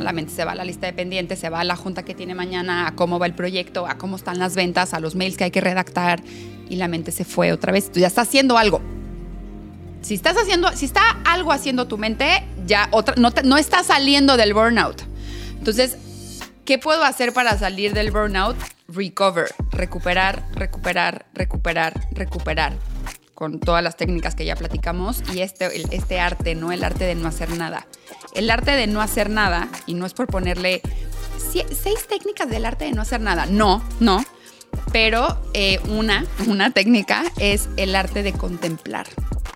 La mente se va a la lista de pendientes, se va a la junta que tiene mañana, a cómo va el proyecto, a cómo están las ventas, a los mails que hay que redactar y la mente se fue otra vez. Tú ya estás haciendo algo. Si estás haciendo, si está algo haciendo tu mente, ya otra, no, no está saliendo del burnout. Entonces, ¿qué puedo hacer para salir del burnout? Recover, recuperar, recuperar, recuperar, recuperar con todas las técnicas que ya platicamos y este, este arte, ¿no? El arte de no hacer nada. El arte de no hacer nada, y no es por ponerle seis técnicas del arte de no hacer nada, no, no, pero eh, una, una técnica es el arte de contemplar.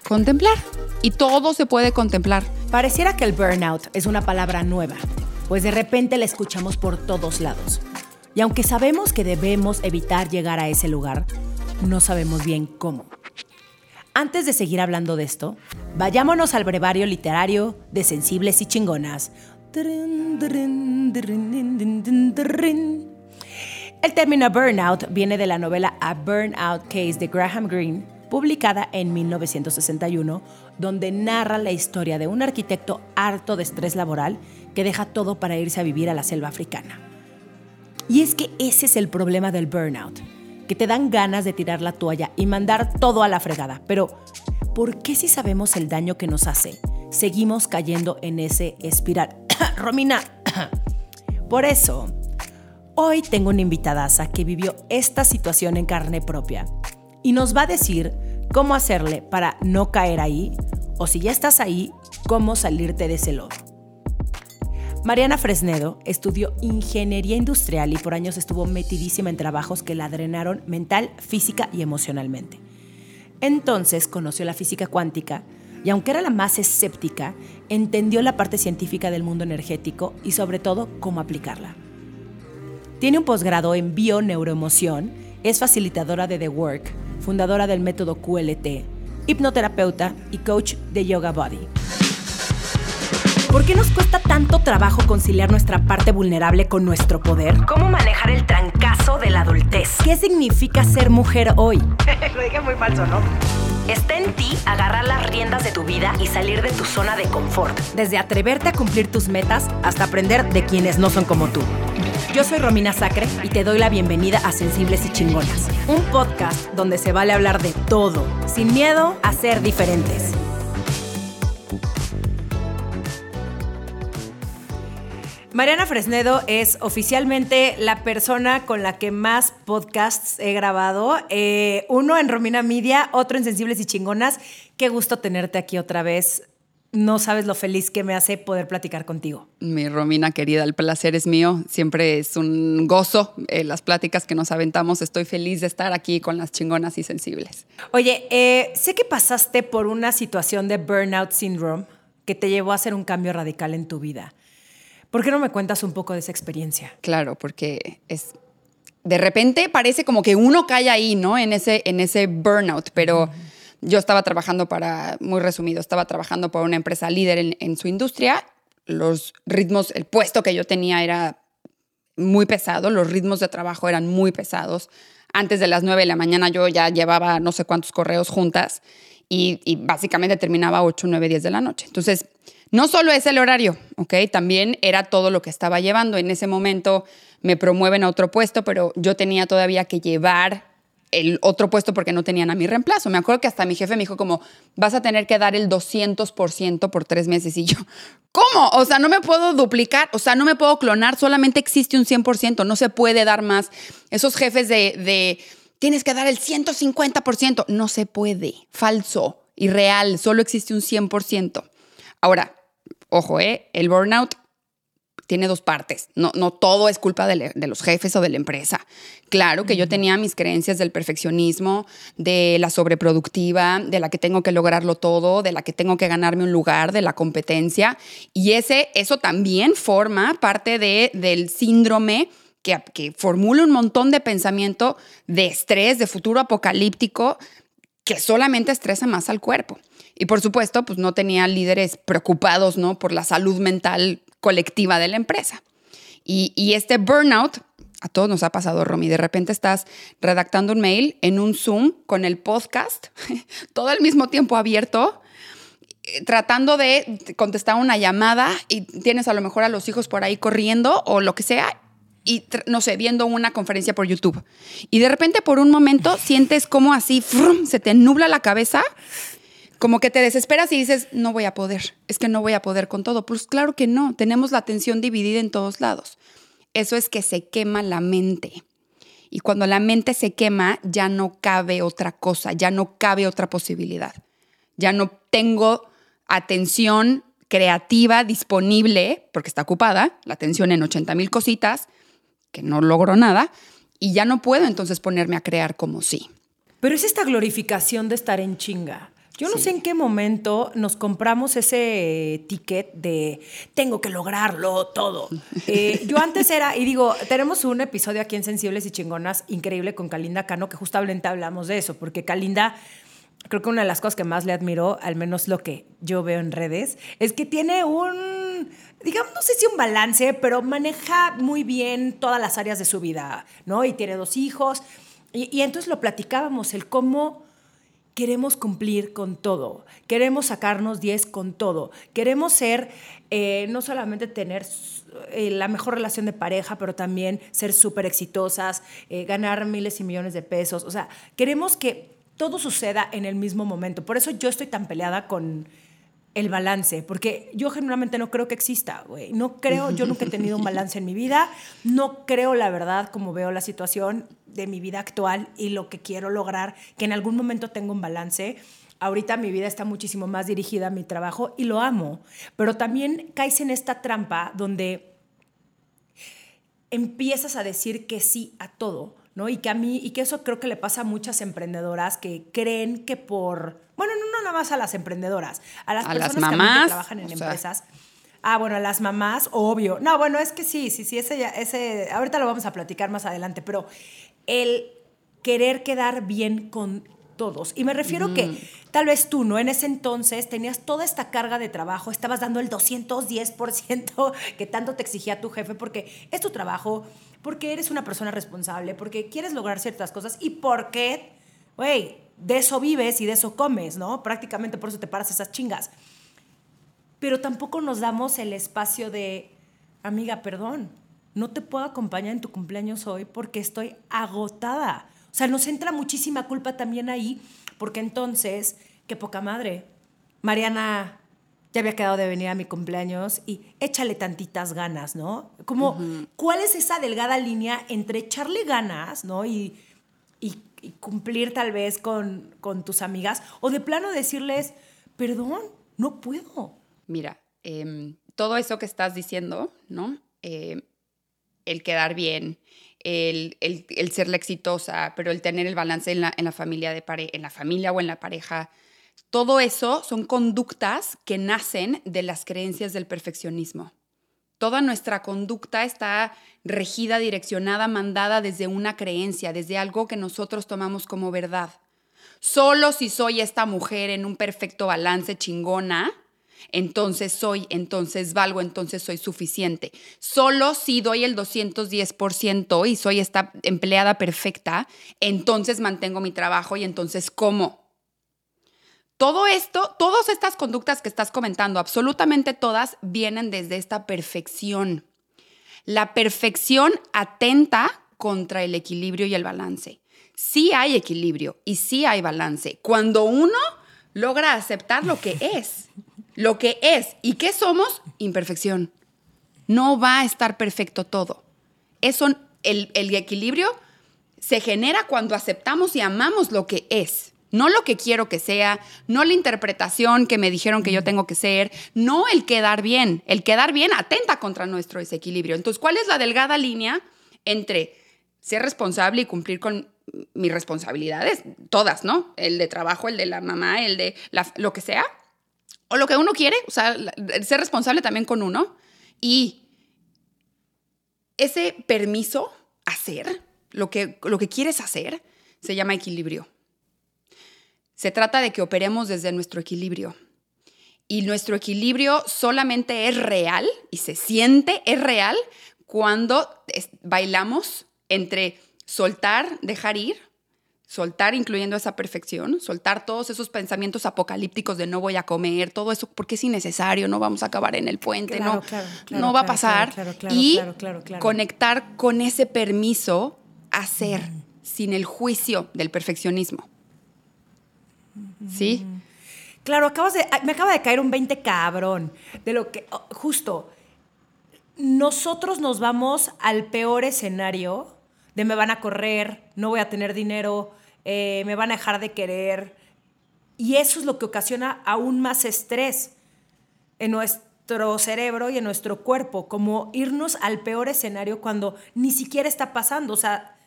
Contemplar. Y todo se puede contemplar. Pareciera que el burnout es una palabra nueva, pues de repente la escuchamos por todos lados. Y aunque sabemos que debemos evitar llegar a ese lugar, no sabemos bien cómo. Antes de seguir hablando de esto, vayámonos al brevario literario de sensibles y chingonas. El término burnout viene de la novela A Burnout Case de Graham Greene, publicada en 1961, donde narra la historia de un arquitecto harto de estrés laboral que deja todo para irse a vivir a la selva africana. Y es que ese es el problema del burnout que te dan ganas de tirar la toalla y mandar todo a la fregada. Pero, ¿por qué si sabemos el daño que nos hace, seguimos cayendo en ese espiral? Romina, por eso, hoy tengo una invitadaza que vivió esta situación en carne propia y nos va a decir cómo hacerle para no caer ahí o si ya estás ahí, cómo salirte de ese lodo. Mariana Fresnedo estudió ingeniería industrial y por años estuvo metidísima en trabajos que la drenaron mental, física y emocionalmente. Entonces conoció la física cuántica y aunque era la más escéptica, entendió la parte científica del mundo energético y sobre todo cómo aplicarla. Tiene un posgrado en bio-neuroemoción, es facilitadora de The Work, fundadora del método QLT, hipnoterapeuta y coach de Yoga Body. ¿Por qué nos cuesta tanto trabajo conciliar nuestra parte vulnerable con nuestro poder? ¿Cómo manejar el trancazo de la adultez? ¿Qué significa ser mujer hoy? Lo dije muy falso, ¿no? Está en ti agarrar las riendas de tu vida y salir de tu zona de confort. Desde atreverte a cumplir tus metas hasta aprender de quienes no son como tú. Yo soy Romina Sacre y te doy la bienvenida a Sensibles y Chingonas, un podcast donde se vale hablar de todo, sin miedo a ser diferentes. Mariana Fresnedo es oficialmente la persona con la que más podcasts he grabado. Eh, uno en Romina Media, otro en Sensibles y Chingonas. Qué gusto tenerte aquí otra vez. No sabes lo feliz que me hace poder platicar contigo. Mi Romina querida, el placer es mío. Siempre es un gozo eh, las pláticas que nos aventamos. Estoy feliz de estar aquí con las chingonas y sensibles. Oye, eh, sé que pasaste por una situación de burnout syndrome que te llevó a hacer un cambio radical en tu vida. ¿Por qué no me cuentas un poco de esa experiencia? Claro, porque es de repente parece como que uno cae ahí, ¿no? En ese, en ese burnout, pero yo estaba trabajando para, muy resumido, estaba trabajando para una empresa líder en, en, su industria. Los ritmos, el puesto que yo tenía era muy pesado, los ritmos de trabajo eran muy pesados. Antes de las 9 de la mañana yo ya llevaba no sé cuántos correos juntas y, y básicamente terminaba 8, 9, 10 de la noche. Entonces, no solo es el horario, ¿ok? También era todo lo que estaba llevando. En ese momento me promueven a otro puesto, pero yo tenía todavía que llevar el otro puesto porque no tenían a mi reemplazo. Me acuerdo que hasta mi jefe me dijo como, vas a tener que dar el 200% por tres meses. Y yo, ¿cómo? O sea, no me puedo duplicar, o sea, no me puedo clonar, solamente existe un 100%, no se puede dar más. Esos jefes de, de tienes que dar el 150%, no se puede, falso, irreal, solo existe un 100%. Ahora, Ojo, ¿eh? el burnout tiene dos partes. No, no todo es culpa de, los jefes o de la empresa. Claro que yo tenía mis creencias del perfeccionismo, de la sobreproductiva, de la que tengo que lograrlo todo, de la que tengo que ganarme un lugar, de la competencia. Y ese, eso también forma parte de, del síndrome que, que formula un montón de pensamiento de estrés, de futuro apocalíptico, que solamente estresa más al cuerpo. Y por supuesto, pues no tenía líderes preocupados, ¿no? Por la salud mental colectiva de la empresa. Y, este burnout, a todos nos ha pasado, Romy, de repente estás redactando un mail en un Zoom con el podcast, todo al mismo tiempo abierto, eh, tratando de contestar una llamada y tienes a lo mejor a los hijos por ahí corriendo o lo que sea y no sé, viendo una conferencia por YouTube. Y de repente por un momento sientes como así se te nubla la cabeza, como que te desesperas y dices, no voy a poder, es que no voy a poder con todo. Pues claro que no, tenemos la atención dividida en todos lados. Eso es que se quema la mente. Y cuando la mente se quema, ya no cabe otra cosa, ya no cabe otra posibilidad. Ya no tengo atención creativa disponible, porque está ocupada, la atención en 80 mil cositas, que no logro nada, y ya no puedo entonces ponerme a crear como sí. Pero es esta glorificación de estar en chinga. Yo no sé en qué momento nos compramos ese ticket de tengo que lograrlo todo. Eh, yo antes era, y digo, tenemos un episodio aquí en Sensibles y Chingonas increíble con Kalinda Cano, que justamente hablamos de eso, porque Kalinda, creo que una de las cosas que más le admiro, al menos lo que yo veo en redes, es que tiene un, digamos, no sé si un balance, pero maneja muy bien todas las áreas de su vida, ¿no? Y tiene dos hijos. Y, y entonces lo platicábamos, el cómo queremos cumplir con todo, queremos sacarnos 10 con todo, queremos ser, eh, no solamente tener eh, la mejor relación de pareja, pero también ser súper exitosas, eh, ganar miles y millones de pesos, o sea, queremos que todo suceda en el mismo momento. Por eso yo estoy tan peleada con el balance, porque yo genuinamente no creo que exista, güey. No creo, yo nunca he tenido un balance en mi vida, no creo la verdad como veo la situación de mi vida actual y lo que quiero lograr, que en algún momento tengo un balance. Ahorita mi vida está muchísimo más dirigida a mi trabajo y lo amo, pero también caes en esta trampa donde empiezas a decir que sí a todo, ¿no? Y que a mí, y que eso creo que le pasa a muchas emprendedoras que creen que por, bueno, no, no nada más a las emprendedoras, a las personas que, trabajan en empresas. Ah, bueno, a las mamás, obvio. No, bueno, es que sí, sí, sí, ese, ese, ahorita lo vamos a platicar más adelante, pero el querer quedar bien con todos. Y me refiero que tal vez tú, ¿no? En ese entonces tenías toda esta carga de trabajo, estabas dando el 210% que tanto te exigía tu jefe porque es tu trabajo, porque eres una persona responsable, porque quieres lograr ciertas cosas y porque, güey, de eso vives y de eso comes, ¿no? Prácticamente por eso te paras esas chingas. Pero tampoco nos damos el espacio de, amiga, perdón, no te puedo acompañar en tu cumpleaños hoy porque estoy agotada. O sea, nos entra muchísima culpa también ahí, porque entonces, qué poca madre. Mariana ya había quedado de venir a mi cumpleaños y échale tantitas ganas, ¿no? Como, ¿cuál es esa delgada línea entre echarle ganas, ¿no? Y, y, cumplir tal vez con, con, tus amigas, o de plano decirles, perdón, no puedo. Mira, em, todo eso que estás diciendo, ¿no? Eh, el quedar bien, el, ser la exitosa, pero el tener el balance en la, en la familia de en la familia o en la pareja. Todo eso son conductas que nacen de las creencias del perfeccionismo. Toda nuestra conducta está regida, direccionada, mandada desde una creencia, desde algo que nosotros tomamos como verdad. Solo si soy esta mujer en un perfecto balance chingona, entonces soy, entonces valgo, entonces soy suficiente. Solo si doy el 210% y soy esta empleada perfecta, entonces mantengo mi trabajo y entonces como. Todo esto, todas estas conductas que estás comentando, absolutamente todas vienen desde esta perfección. La perfección atenta contra el equilibrio y el balance. Sí hay equilibrio y sí hay balance cuando uno logra aceptar lo que es lo que es y qué somos, imperfección. No va a estar perfecto todo. Eso, el, el equilibrio se genera cuando aceptamos y amamos lo que es. No lo que quiero que sea, no la interpretación que me dijeron que yo tengo que ser, no el quedar bien. El quedar bien atenta contra nuestro desequilibrio. Entonces, ¿cuál es la delgada línea entre ser responsable y cumplir con mis responsabilidades? Todas, ¿no? El de trabajo, el de la mamá, el de lo que sea o lo que uno quiere, o sea, ser responsable también con uno y ese permiso hacer lo que, lo que quieres hacer se llama equilibrio. Se trata de que operemos desde nuestro equilibrio. Y nuestro equilibrio solamente es real y se siente, es real, cuando bailamos entre soltar, dejar ir, soltar incluyendo esa perfección, soltar todos esos pensamientos apocalípticos de no voy a comer, todo eso porque es innecesario, no vamos a acabar en el puente, no, no va a pasar. y conectar con ese permiso a ser sin el juicio del perfeccionismo. ¿Sí? Claro, acabas de, me acaba de caer un 20 cabrón de lo que, oh, justo, nosotros nos vamos al peor escenario de me van a correr, no voy a tener dinero, eh, me van a dejar de querer. Y eso es lo que ocasiona aún más estrés en nuestro cerebro y en nuestro cuerpo, como irnos al peor escenario cuando ni siquiera está pasando. O sea,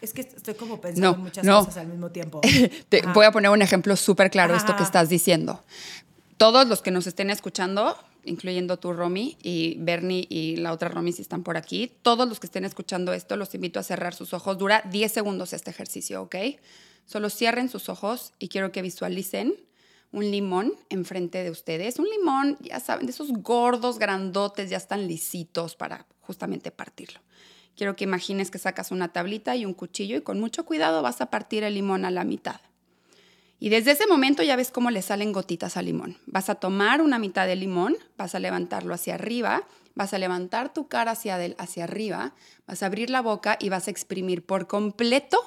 es que estoy como pensando en muchas cosas al mismo tiempo. Te voy a poner un ejemplo súper claro, esto que estás diciendo. Todos los que nos estén escuchando, incluyendo tú, Romy, y Bernie y la otra Romy, si están por aquí, todos los que estén escuchando esto, los invito a cerrar sus ojos. Dura 10 segundos este ejercicio, ¿ok? Solo cierren sus ojos y quiero que visualicen un limón enfrente de ustedes. Un limón, ya saben, de esos gordos, grandotes, ya están lisitos para justamente partirlo. Quiero que imagines que sacas una tablita y un cuchillo y con mucho cuidado vas a partir el limón a la mitad. Y desde ese momento ya ves cómo le salen gotitas al limón. Vas a tomar una mitad del limón, vas a levantarlo hacia arriba, vas a levantar tu cara hacia, hacia arriba, vas a abrir la boca y vas a exprimir por completo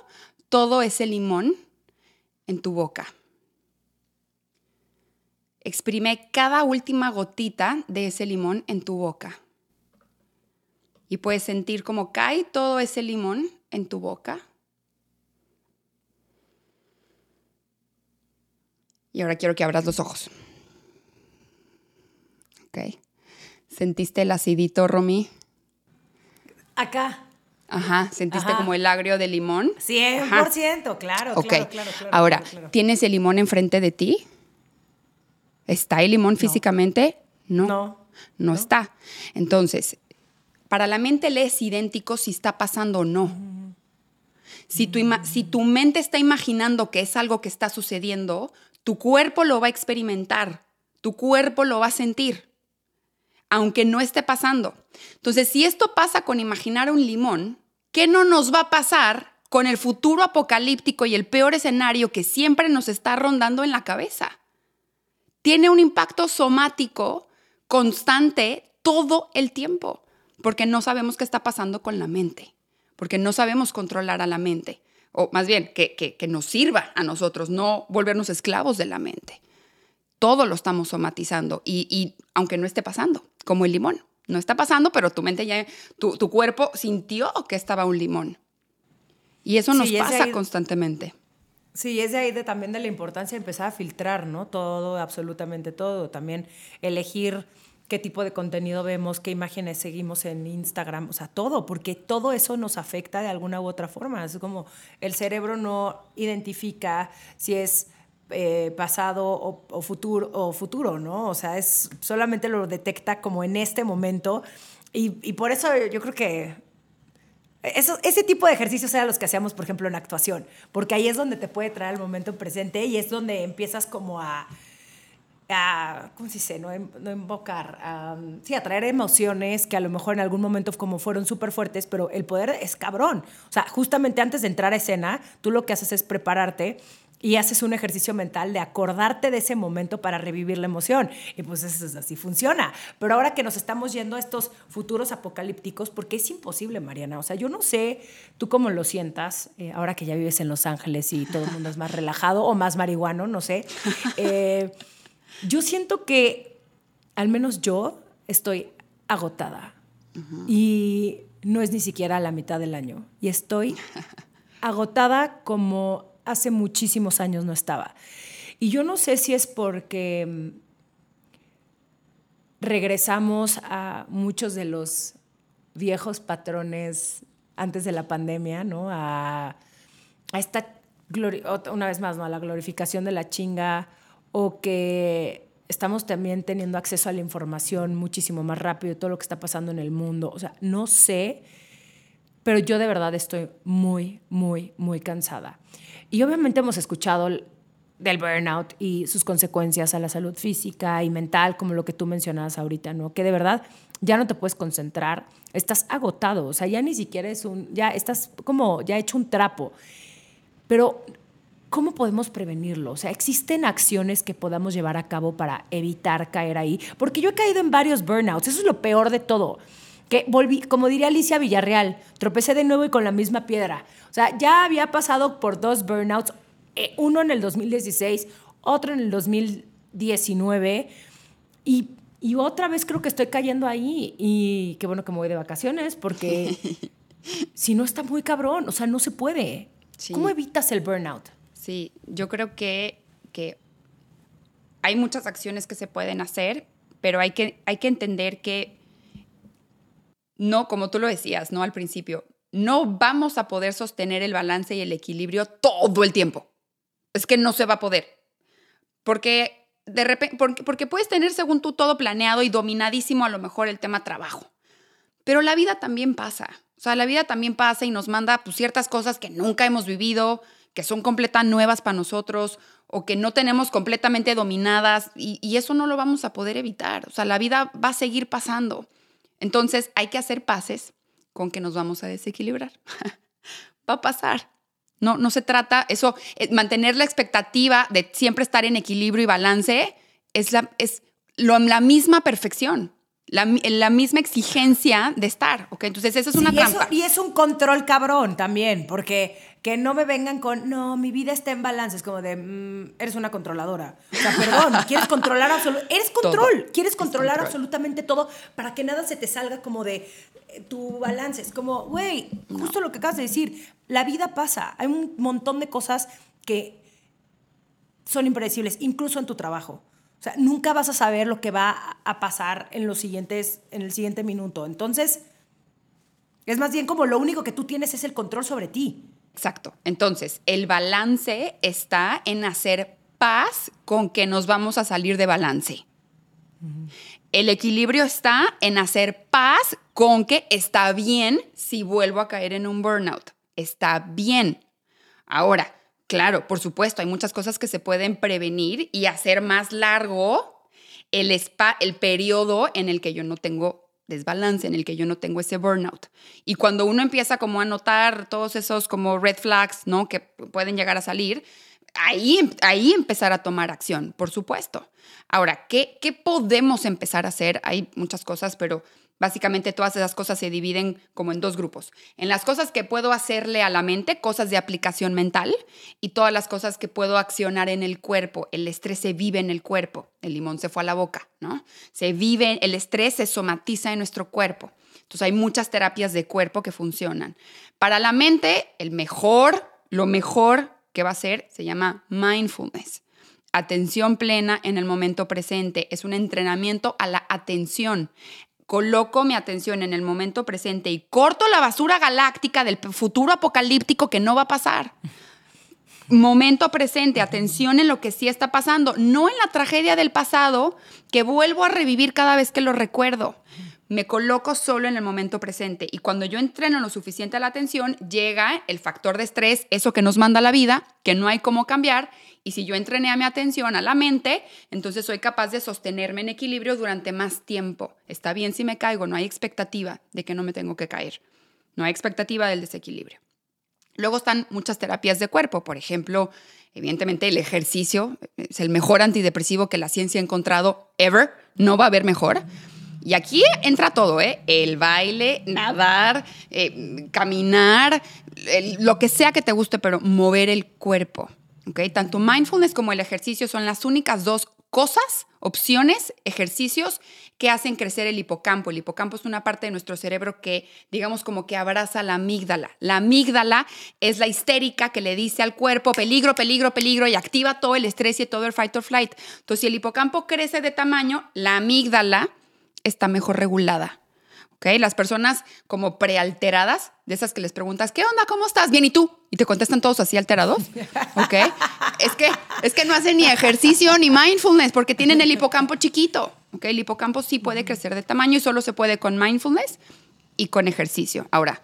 todo ese limón en tu boca. Exprime cada última gotita de ese limón en tu boca. Y puedes sentir cómo cae todo ese limón en tu boca Y ahora quiero que abras los ojos. Ok. ¿Sentiste el acidito, Romy? Acá. Ajá, ¿sentiste como el agrio de limón? 100%, claro, Ok. Ahora, ¿tienes el limón enfrente de ti? ¿Está el limón físicamente? No. No. No, está. Entonces, para la mente le es idéntico si está pasando o no. Si tu, si tu, mente está imaginando que es algo que está sucediendo, tu cuerpo lo va a experimentar, tu cuerpo lo va a sentir, aunque no esté pasando. Entonces, si esto pasa con imaginar un limón, ¿qué no nos va a pasar con el futuro apocalíptico y el peor escenario que siempre nos está rondando en la cabeza? Tiene un impacto somático constante todo el tiempo, porque no sabemos qué está pasando con la mente, porque no sabemos controlar a la mente o más bien que, que, nos sirva a nosotros, no volvernos esclavos de la mente. Todo lo estamos somatizando y, aunque no esté pasando, como el limón. No está pasando, pero tu mente ya, tu, tu cuerpo sintió que estaba un limón. Y eso nos pasa constantemente. Sí, es de ahí de, también de la importancia de empezar a filtrar, ¿no? Todo, absolutamente todo. También elegir qué tipo de contenido vemos, qué imágenes seguimos en Instagram, o sea, todo, porque todo eso nos afecta de alguna u otra forma. Es como el cerebro no identifica si es eh, pasado o, futuro, o futuro, ¿no? O sea, es, solamente lo detecta como en este momento. Y, por eso yo creo que ese tipo de ejercicios eran los que hacíamos, por ejemplo, en actuación, porque ahí es donde te puede traer el momento presente y es donde empiezas como a a, ¿cómo se dice? No, no invocar, a, sí, atraer emociones que a lo mejor en algún momento como fueron súper fuertes, pero el poder es cabrón. O sea, justamente antes de entrar a escena, tú lo que haces es prepararte y haces un ejercicio mental de acordarte de ese momento para revivir la emoción. Y pues eso es así funciona. Pero ahora que nos estamos yendo a estos futuros apocalípticos, porque es imposible, Mariana. O sea, yo no sé tú cómo lo sientas, eh, ahora que ya vives en Los Ángeles y todo el mundo es más relajado o más marihuano, no sé. Eh, yo siento que, al menos yo, estoy agotada. Y no es ni siquiera la mitad del año. Y estoy agotada como hace muchísimos años no estaba. Y yo no sé si es porque mm, regresamos a muchos de los viejos patrones antes de la pandemia, ¿no? A, a esta, una vez más, ¿no? A la glorificación de la chinga o que estamos también teniendo acceso a la información muchísimo más rápido todo lo que está pasando en el mundo. O sea, no sé, pero yo de verdad estoy muy, muy, muy cansada. Y obviamente hemos escuchado del burnout y sus consecuencias a la salud física y mental, como lo que tú mencionabas ahorita, ¿no? Que de verdad ya no te puedes concentrar, estás agotado, o sea, ya ni siquiera es un, ya estás como, ya hecho un trapo. pero ¿cómo podemos prevenirlo? O sea, ¿existen acciones que podamos llevar a cabo para evitar caer ahí? Porque yo he caído en varios burnouts, eso es lo peor de todo. Que volví, como diría Alicia Villarreal, tropecé de nuevo y con la misma piedra. O sea, ya había pasado por dos burnouts, eh, uno en el 2016, otro en el 2019, y, y otra vez creo que estoy cayendo ahí. Y qué bueno que me voy de vacaciones, porque si no está muy cabrón, o sea, no se puede. ¿Cómo evitas el burnout? Sí, yo creo que, que hay muchas acciones que se pueden hacer, pero hay que, hay que entender que no, como tú lo decías, ¿no? Al principio, no vamos a poder sostener el balance y el equilibrio todo el tiempo. Es que no se va a poder. Porque de repente, porque, puedes tener según tú todo planeado y dominadísimo a lo mejor el tema trabajo. Pero la vida también pasa. O sea, la vida también pasa y nos manda pues, ciertas cosas que nunca hemos vivido, que son completamente nuevas para nosotros o que no tenemos completamente dominadas y, y, eso no lo vamos a poder evitar. O sea, la vida va a seguir pasando. Entonces hay que hacer paces con que nos vamos a desequilibrar. Va a pasar. No, no se trata, eso, eh, mantener la expectativa de siempre estar en equilibrio y balance es la, es lo, la misma perfección. La, la, misma exigencia de estar, ¿ok? Entonces, eso es una trampa. y es un control cabrón también, porque que no me vengan con, no, mi vida está en balance. Es como de, mm, eres una controladora. O sea, perdón, quieres controlar absolutamente. Eres control. Quieres controlar absolutamente todo para que nada se te salga como de eh, tu balance. Es como, güey, justo lo que acabas de decir. La vida pasa. Hay un montón de cosas que son impredecibles, incluso en tu trabajo. O sea, nunca vas a saber lo que va a pasar en los siguientes, en el siguiente minuto. Entonces, es más bien como lo único que tú tienes es el control sobre ti. Exacto. Entonces, el balance está en hacer paz con que nos vamos a salir de balance. El equilibrio está en hacer paz con que está bien si vuelvo a caer en un burnout. Está bien. Ahora, claro, por supuesto, hay muchas cosas que se pueden prevenir y hacer más largo el, spa, el periodo en el que yo no tengo desbalance, en el que yo no tengo ese burnout. Y cuando uno empieza como a notar todos esos como red flags, ¿no? Que pueden llegar a salir, ahí, ahí empezar a tomar acción, por supuesto. Ahora, ¿qué, ¿qué podemos empezar a hacer? Hay muchas cosas, pero Básicamente todas esas cosas se dividen como en dos grupos. En las cosas que puedo hacerle a la mente, cosas de aplicación mental, y todas las cosas que puedo accionar en el cuerpo. El estrés se vive en el cuerpo. El limón se fue a la boca, ¿no? Se vive, el estrés se somatiza en nuestro cuerpo. Entonces hay muchas terapias de cuerpo que funcionan. Para la mente, el mejor, lo mejor que va a ser se llama mindfulness. Atención plena en el momento presente. Es un entrenamiento a la atención coloco mi atención en el momento presente y corto la basura galáctica del futuro apocalíptico que no va a pasar. Momento presente, atención en lo que sí está pasando, no en la tragedia del pasado que vuelvo a revivir cada vez que lo recuerdo. Me coloco solo en el momento presente y cuando yo entreno lo suficiente a la atención, llega el factor de estrés, eso que nos manda la vida, que no hay cómo cambiar y si yo entrené a mi atención, a la mente, entonces soy capaz de sostenerme en equilibrio durante más tiempo. Está bien si me caigo, no hay expectativa de que no me tengo que caer. No hay expectativa del desequilibrio. Luego están muchas terapias de cuerpo, por ejemplo, evidentemente el ejercicio es el mejor antidepresivo que la ciencia ha encontrado ever, no va a haber mejor. Y aquí entra todo, ¿eh? El baile, nadar, eh, caminar, lo que sea que te guste, pero mover el cuerpo. Tanto mindfulness como el ejercicio son las únicas dos cosas, opciones, ejercicios que hacen crecer el hipocampo. El hipocampo es una parte de nuestro cerebro que, digamos, como que abraza la amígdala. La amígdala es la histérica que le dice al cuerpo peligro, peligro, peligro y activa todo el estrés y todo el fight or flight. Entonces, si el hipocampo crece de tamaño, la amígdala está mejor regulada. Las personas como prealteradas, de esas que les preguntas, ¿qué onda? ¿Cómo estás? Bien, ¿y tú? Y te contestan todos así alterados, ¿ok? es, que, es que no hacen ni ejercicio ni mindfulness porque tienen el hipocampo chiquito, ¿ok? El hipocampo sí puede crecer de tamaño y solo se puede con mindfulness y con ejercicio. Ahora,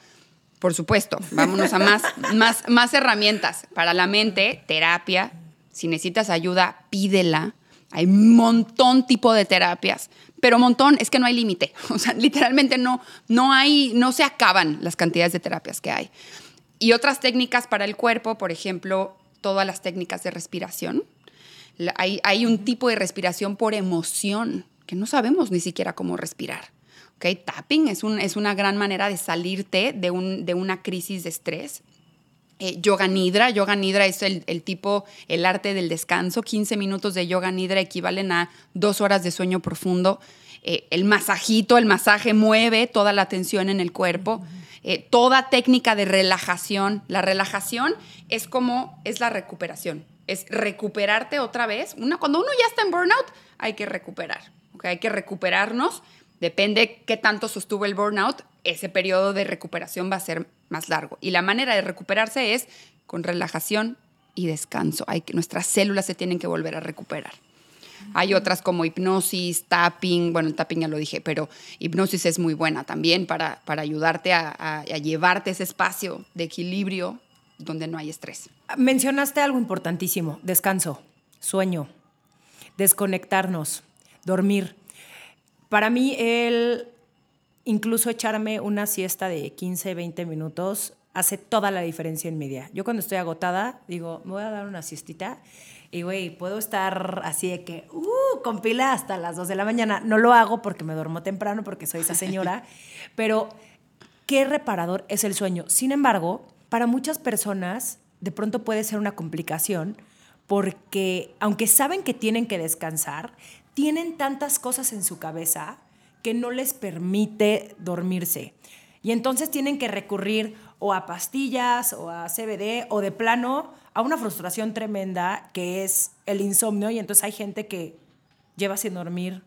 por supuesto, vámonos a más, más, más herramientas. Para la mente, terapia. Si necesitas ayuda, pídela. Hay un montón tipo de terapias pero montón, es que no hay límite. O sea, literalmente no, no hay, no se acaban las cantidades de terapias que hay. y otras técnicas para el cuerpo, por ejemplo, todas las técnicas de respiración. Hay, hay un tipo de respiración por emoción que no sabemos ni siquiera cómo respirar. ¿okay? Tapping es, un, es una gran manera de salirte de, un, de una crisis de estrés. Eh, yoga Nidra. Yoga Nidra es el, el, tipo, el arte del descanso. 15 minutos de Yoga Nidra equivalen a dos horas de sueño profundo. Eh, el masajito, el masaje mueve toda la tensión en el cuerpo. Eh, toda técnica de relajación. La relajación es como, es la recuperación. Es recuperarte otra vez. Una, cuando uno ya está en burnout, hay que recuperar. ¿okay? Hay que recuperarnos. Depende qué tanto sostuvo el burnout, ese periodo de recuperación va a ser más largo. Y la manera de recuperarse es con relajación y descanso. Hay que, nuestras células se tienen que volver a recuperar. Hay otras como hipnosis, tapping, bueno, el tapping ya lo dije, pero hipnosis es muy buena también para, para ayudarte a, a, a llevarte ese espacio de equilibrio donde no hay estrés. Mencionaste algo importantísimo, descanso, sueño, desconectarnos, dormir. Para mí, el incluso echarme una siesta de 15, 20 minutos hace toda la diferencia en mi día. Yo cuando estoy agotada, digo, me voy a dar una siestita y, güey, puedo estar así de que, uh, con pila hasta las 2 de la mañana. No lo hago porque me duermo temprano, porque soy esa señora, pero qué reparador es el sueño. Sin embargo, para muchas personas de pronto puede ser una complicación porque aunque saben que tienen que descansar, tienen tantas cosas en su cabeza que no les permite dormirse. Y entonces tienen que recurrir o a pastillas o a CBD o de plano a una frustración tremenda que es el insomnio y entonces hay gente que lleva sin dormir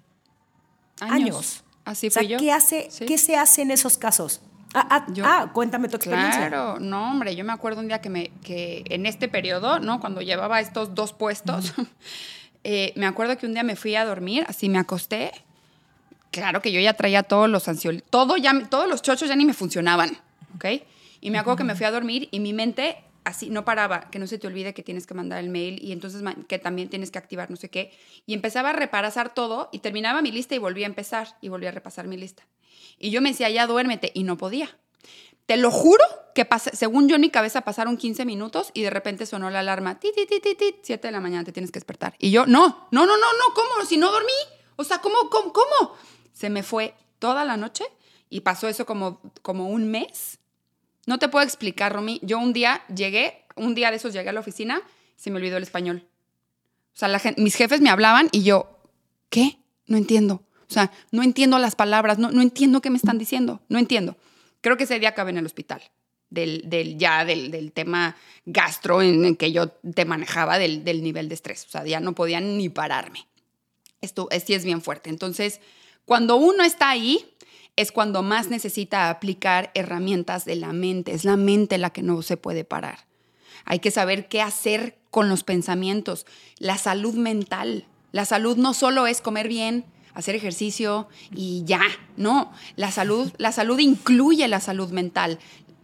años. años. Así fui o sea, yo. ¿qué, hace, Sí. ¿Qué se hace en esos casos? Ah, ah, Yo- ah, cuéntame tu experiencia. Claro, no, hombre, yo me acuerdo un día que, me, que en este periodo, ¿no? Cuando llevaba estos dos puestos, eh, me acuerdo que un día me fui a dormir, así me acosté. Claro que yo ya traía todos los ansiolíticos, todo ya, todos los chochos ya ni me funcionaban, ¿ok? Y me acuerdo que me fui a dormir y mi mente así no paraba, que no se te olvide que tienes que mandar el mail y entonces que también tienes que activar no sé qué. Y empezaba a repasar todo y terminaba mi lista y volvía a empezar y volvía a repasar mi lista. Y yo me decía, ya duérmete, y no podía. Te lo juro que pas- según yo en mi cabeza pasaron 15 minutos y de repente sonó la alarma, ti, ti, ti, ti, ti, 7 de la mañana te tienes que despertar. Y yo, no, no, no, no, no, ¿cómo? Si no dormí. O sea, ¿cómo, cómo, cómo? Se me fue toda la noche y pasó eso como, como un mes. No te puedo explicar, Romy. Yo un día llegué, un día de esos llegué a la oficina, se me olvidó el español. O sea, la mis jefes me hablaban y yo, ¿qué? No entiendo. O sea, no entiendo las palabras, no, no entiendo qué me están diciendo, no entiendo. Creo que ese día acabé en el hospital, del, del ya del, del tema gastro en el que yo te manejaba, del, del nivel de estrés. O sea, ya no podía ni pararme. Esto es, sí es bien fuerte. Entonces, cuando uno está ahí, es cuando más necesita aplicar herramientas de la mente. Es la mente la que no se puede parar. Hay que saber qué hacer con los pensamientos. La salud mental. La salud no solo es comer bien, hacer ejercicio y ya. No, la salud, la salud incluye la salud mental.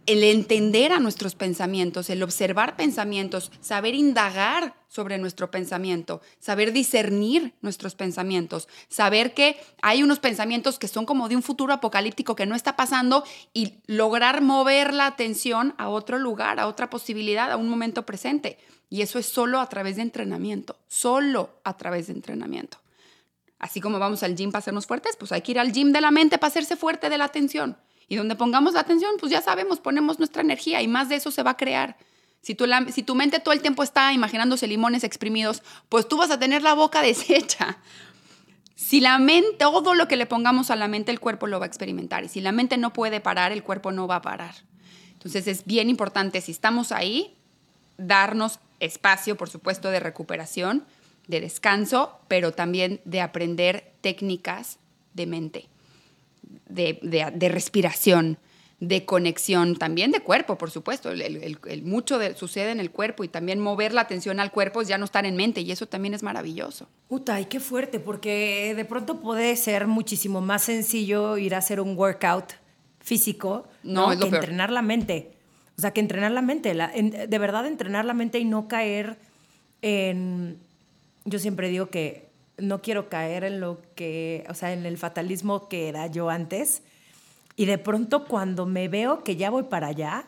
El entender a nuestros pensamientos, el observar pensamientos, saber indagar sobre nuestro pensamiento, saber discernir nuestros pensamientos, saber que hay unos pensamientos que son como de un futuro apocalíptico que no está pasando y lograr mover la atención a otro lugar, a otra posibilidad, a un momento presente. Y eso es solo a través de entrenamiento, solo a través de entrenamiento. Así como vamos al gym para hacernos fuertes, pues hay que ir al gym de la mente para hacerse fuerte de la atención. Y donde pongamos la atención, pues ya sabemos, ponemos nuestra energía y más de eso se va a crear. Si tu, si tu mente todo el tiempo está imaginándose limones exprimidos, pues tú vas a tener la boca deshecha. Si la mente, todo lo que le pongamos a la mente, el cuerpo lo va a experimentar. Y si la mente no puede parar, el cuerpo no va a parar. Entonces es bien importante, si estamos ahí, darnos espacio, por supuesto, de recuperación, de descanso, pero también de aprender técnicas de mente, de, de- de respiración, de conexión, también de cuerpo, por supuesto. El, el- el mucho de- sucede en el cuerpo y también mover la atención al cuerpo es ya no estar en mente y eso también es maravilloso. Puta, y qué fuerte, porque de pronto puede ser muchísimo más sencillo ir a hacer un workout físico No, ¿no? es lo que peor. entrenar la mente. O sea, que entrenar la mente, la- en- de verdad entrenar la mente y no caer en... Yo siempre digo que no quiero caer en lo que, o sea, en el fatalismo que era yo antes. Y de pronto cuando me veo que ya voy para allá,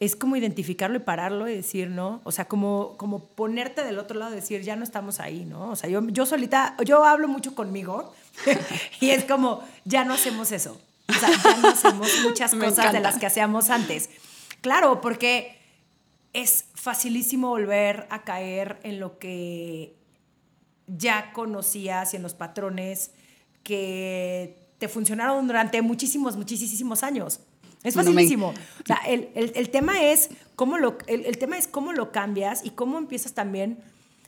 es como identificarlo y pararlo y decir, ¿no? O sea, como, como ponerte del otro lado y decir, ya no estamos ahí, ¿no? O sea, yo, yo solita, yo hablo mucho conmigo y es como, ya no hacemos eso. O sea, ya no hacemos muchas cosas de las que hacíamos antes. Claro, porque es facilísimo volver a caer en lo que ya conocías y en los patrones que te funcionaron durante muchísimos, muchísimos años. Es facilísimo. O sea, el, el, el, tema es cómo lo, el, el, tema es cómo lo cambias y cómo empiezas también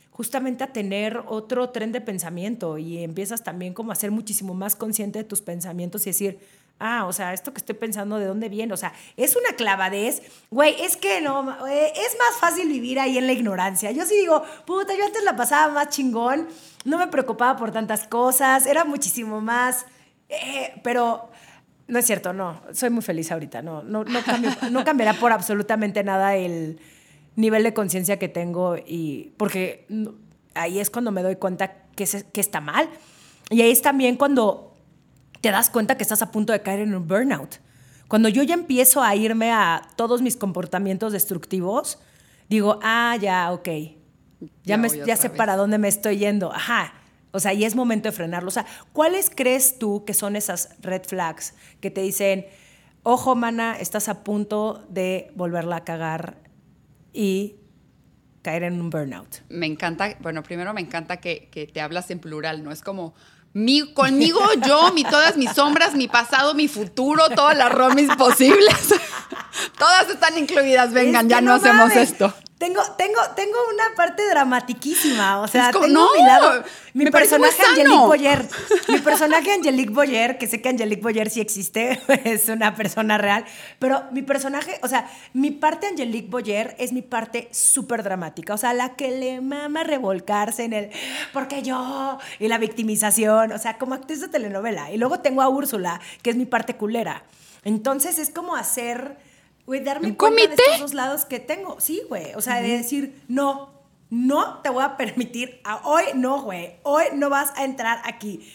justamente a tener otro tren de pensamiento y empiezas también como a ser muchísimo más consciente de tus pensamientos y decir, ah, o sea, esto que estoy pensando, ¿de dónde viene? O sea, es una clavadez. Güey, es que no, eh, es más fácil vivir ahí en la ignorancia. Yo sí digo, puta, yo antes la pasaba más chingón, no me preocupaba por tantas cosas, era muchísimo más, eh, pero no es cierto, no. Soy muy feliz ahorita. No, no, no, no cambiará por absolutamente nada el nivel de conciencia que tengo y porque ahí es cuando me doy cuenta que, que está mal. Y ahí es también cuando te das cuenta que estás a punto de caer en un burnout. Cuando yo ya empiezo a irme a todos mis comportamientos destructivos, digo, ah, ya, ok. Ya, me, ya sé para dónde me estoy yendo. Ajá. O sea, y es momento de frenarlo. O sea, ¿cuáles crees tú que son esas red flags que te dicen, ojo, mana, estás a punto de volverla a cagar y caer en un burnout? Me encanta, bueno, primero me encanta que, que te hablas en plural, ¿no? Es como, mi, conmigo yo, mi, todas mis sombras, mi pasado, mi futuro, todas las romis posibles. todas están incluidas. Vengan, ya no, hacemos esto. Tengo, tengo, tengo una parte dramatiquísima. O sea, tengo no, mi lado. Mi personaje Angelique Boyer. Mi personaje Angelique Boyer, que sé que Angelique Boyer sí existe, es una persona real. Pero mi personaje, o sea, mi parte Angelique Boyer es mi parte súper dramática. O sea, la que le mama revolcarse en el porque yo y la victimización. O sea, como actriz de telenovela. Y luego tengo a Úrsula, que es mi parte culera. Entonces es como hacer Güey, darme cuenta de estos dos lados que tengo. Sí, güey. O sea, de decir, no, no te voy a permitir, a hoy no, güey. Hoy no vas a entrar aquí.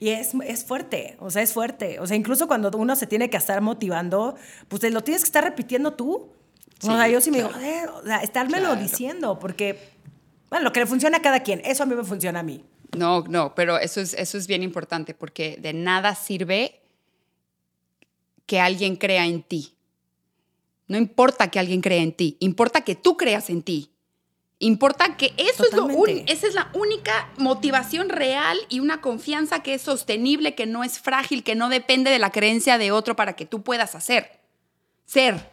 Y es, es, fuerte, o sea, es fuerte. O sea, incluso cuando uno se tiene que estar motivando, pues te lo tienes que estar repitiendo tú. o sea, yo sí me digo, o sea, estármelo diciendo, porque, bueno, lo que le funciona a cada quien, eso a mí me funciona a mí. No, no, pero eso es, eso es bien importante, porque de nada sirve que alguien crea en ti. No importa que alguien crea en ti, importa que tú creas en ti. Importa que eso es lo esa es la única motivación real y una confianza que es sostenible, que no es frágil, que no depende de la creencia de otro para que tú puedas hacer. Ser.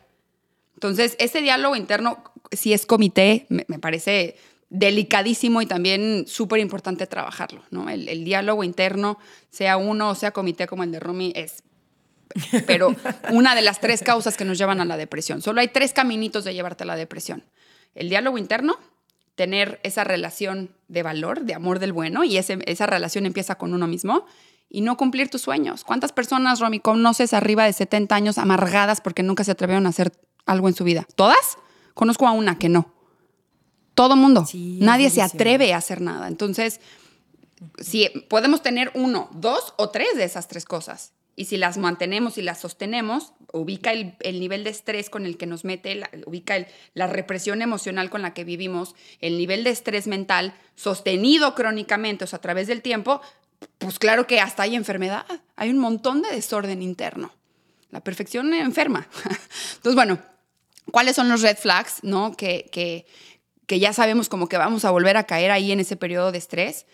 Entonces, ese diálogo interno, si es comité, me, parece delicadísimo y también súper importante trabajarlo. ¿no? El, el, diálogo interno, sea uno o sea comité como el de Rumi, es pero una de las tres causas que nos llevan a la depresión. Solo hay tres caminitos de llevarte a la depresión. El diálogo interno, tener esa relación de valor, de amor del bueno, y esa relación empieza con uno mismo, y no cumplir tus sueños. ¿Cuántas personas, Romy, conoces arriba de 70 años amargadas porque nunca se atrevieron a hacer algo en su vida? ¿Todas? Conozco a una que no. Todo mundo. Nadie se atreve a hacer nada. Entonces, si podemos tener uno, dos o tres de esas tres cosas y si las mantenemos y las sostenemos, ubica el, nivel de estrés con el que nos mete, ubica la represión emocional con la que vivimos, el nivel de estrés mental sostenido crónicamente, o sea, a través del tiempo, pues claro que hasta hay enfermedad, hay un montón de desorden interno. La perfección enferma. Entonces, bueno, ¿cuáles son los red flags, no? Que, que, que ya sabemos como que vamos a volver a caer ahí en ese periodo de estrés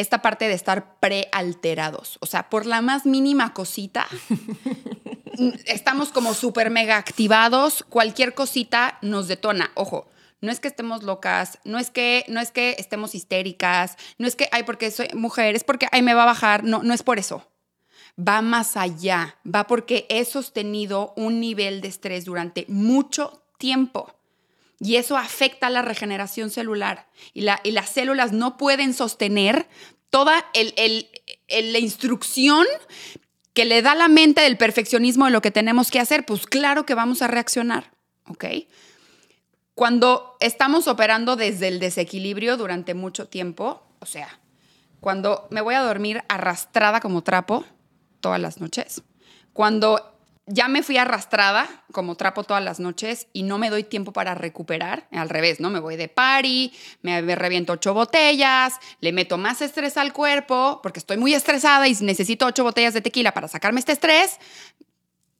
esta parte de estar prealterados. O sea, por la más mínima cosita, estamos como súper mega activados, cualquier cosita nos detona. Ojo, no es que estemos locas, no es que, no es que estemos histéricas, no es que, ay, porque soy mujer, es porque, ay, me va a bajar, no, no es por eso. Va más allá, va porque he sostenido un nivel de estrés durante mucho tiempo. Y eso afecta la regeneración celular. Y, la, y las células no pueden sostener toda la instrucción que le da la mente del perfeccionismo de lo que tenemos que hacer. Pues claro que vamos a reaccionar. ¿Ok? Cuando estamos operando desde el desequilibrio durante mucho tiempo, o sea, cuando me voy a dormir arrastrada como trapo todas las noches, cuando ya me fui arrastrada como trapo todas las noches y no me doy tiempo para recuperar. Al revés, ¿no? Me voy de party, me reviento ocho botellas, le meto más estrés al cuerpo porque estoy muy estresada y necesito ocho botellas de tequila para sacarme este estrés.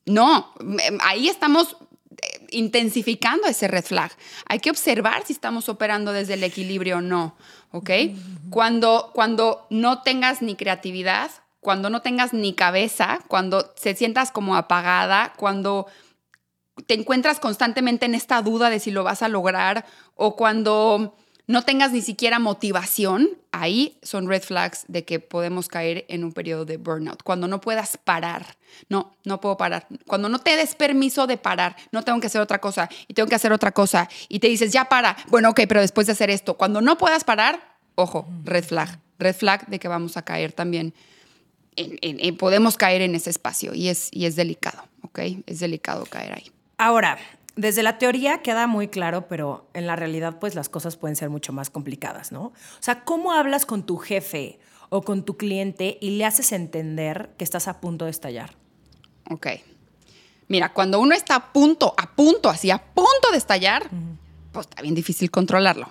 No, ahí estamos eh, intensificando ese red flag. Hay que observar si estamos operando desde el equilibrio o no, ¿ok? Cuando, cuando no tengas ni creatividad, cuando no tengas ni cabeza, cuando te sientas como apagada, cuando te encuentras constantemente en esta duda de si lo vas a lograr o cuando no tengas ni siquiera motivación, ahí son red flags de que podemos caer en un periodo de burnout. Cuando no puedas parar, no, no puedo parar. Cuando no te des permiso de parar, no tengo que hacer otra cosa y tengo que hacer otra cosa y te dices, ya para, bueno, ok, pero después de hacer esto, cuando no puedas parar, ojo, red flag, red flag de que vamos a caer también podemos caer en ese espacio y es, y es delicado, ¿ok? Es delicado caer ahí. Ahora, desde la teoría queda muy claro, pero en la realidad pues las cosas pueden ser mucho más complicadas, ¿no? O sea, ¿cómo hablas con tu jefe o con tu cliente y le haces entender que estás a punto de estallar? Ok. Mira, cuando uno está a punto, a punto, así a punto de estallar, pues está bien difícil controlarlo.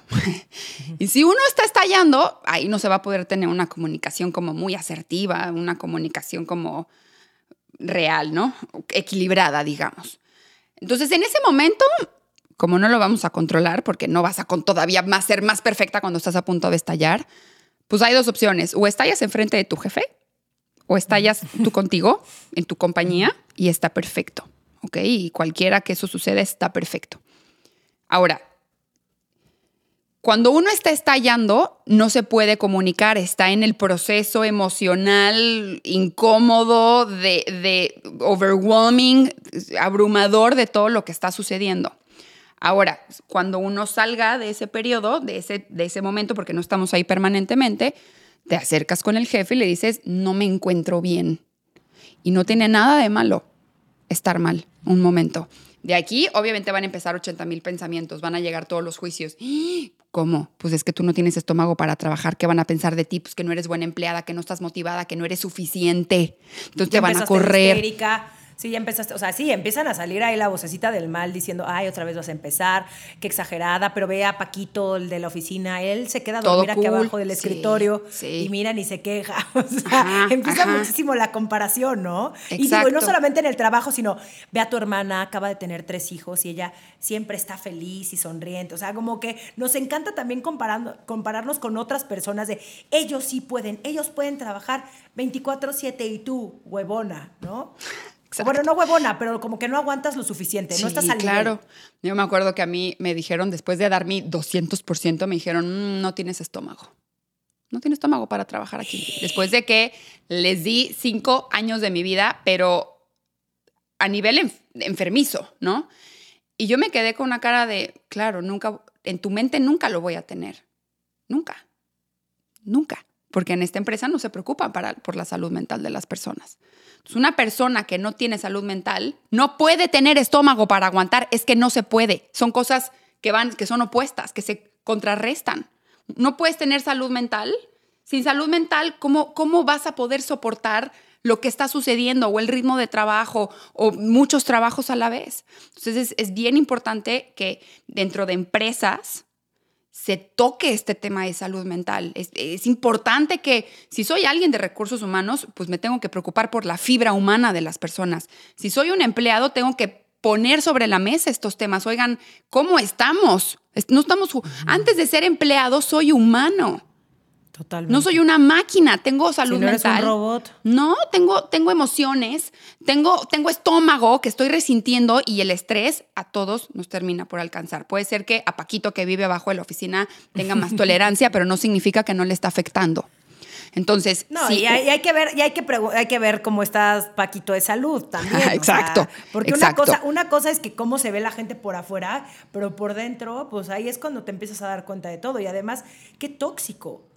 y si uno está estallando, ahí no se va a poder tener una comunicación como muy asertiva, una comunicación como real, ¿no? Equilibrada, digamos. Entonces, en ese momento, como no lo vamos a controlar, porque no vas a con todavía más ser más perfecta cuando estás a punto de estallar, pues hay dos opciones. O estallas enfrente de tu jefe, o estallas tú contigo, en tu compañía, y está perfecto. ¿Ok? Y cualquiera que eso suceda está perfecto. Ahora, cuando uno está estallando, no se puede comunicar, está en el proceso emocional incómodo, de, overwhelming, abrumador de todo lo que está sucediendo. Ahora, cuando uno salga de ese periodo, de ese, de ese momento, porque no estamos ahí permanentemente, te acercas con el jefe y le dices, no me encuentro bien. Y no tiene nada de malo estar mal un momento. De aquí, obviamente, van a empezar 80 mil pensamientos, van a llegar todos los juicios. ¿Cómo? Pues es que tú no tienes estómago para trabajar. ¿Qué van a pensar de ti? Pues que no eres buena empleada, que no estás motivada, que no eres suficiente. Entonces te van a correr. Sí, ya empezaste, o sea, sí, empiezan a salir ahí la vocecita del mal diciendo, ay, otra vez vas a empezar, qué exagerada, pero ve a Paquito, el de la oficina, él se queda a dormir aquí abajo del escritorio y mira ni se queja. O sea, empieza muchísimo la comparación, ¿no? Y digo, no solamente en el trabajo, sino ve a tu hermana, acaba de tener tres hijos y ella siempre está feliz y sonriente. O sea, como que nos encanta también comparando, compararnos con otras personas de ellos sí pueden, ellos pueden trabajar 24/7 y tú, huevona, ¿no? Bueno, no huevona, pero como que no aguantas lo suficiente, no estás al claro. Yo me acuerdo que a mí me dijeron, después de dar mi 200%, me dijeron, mm, no tienes estómago. No tienes estómago para trabajar aquí. Después de que les di cinco años de mi vida, pero a nivel enfermizo, ¿no? Y yo me quedé con una cara de, claro, nunca, en tu mente nunca lo voy a tener. Nunca. Nunca. Porque en esta empresa no se preocupan para, por la salud mental de las personas una persona que no tiene salud mental no puede tener estómago para aguantar, es que no se puede. Son cosas que van, que son opuestas, que se contrarrestan. No puedes tener salud mental. Sin salud mental, ¿cómo, cómo vas a poder soportar lo que está sucediendo o el ritmo de trabajo o muchos trabajos a la vez? Entonces es bien importante que dentro de empresas se toque este tema de salud mental. Es, importante que si soy alguien de recursos humanos, pues me tengo que preocupar por la fibra humana de las personas. Si soy un empleado, tengo que poner sobre la mesa estos temas. Oigan, ¿cómo estamos? No estamos antes de ser empleado soy humano. No soy una máquina, tengo salud no mental. Eres un robot. No, tengo, tengo emociones, tengo, tengo estómago que estoy resintiendo y el estrés a todos nos termina por alcanzar. Puede ser que a Paquito que vive abajo de la oficina tenga más tolerancia, pero no significa que no le está afectando. Entonces, no, y, hay, que ver, y hay que, hay que ver cómo estás Paquito de salud también. exacto. porque Una, cosa, una cosa es que cómo se ve la gente por afuera, pero por dentro, pues ahí es cuando te empiezas a dar cuenta de todo. Y además, qué tóxico.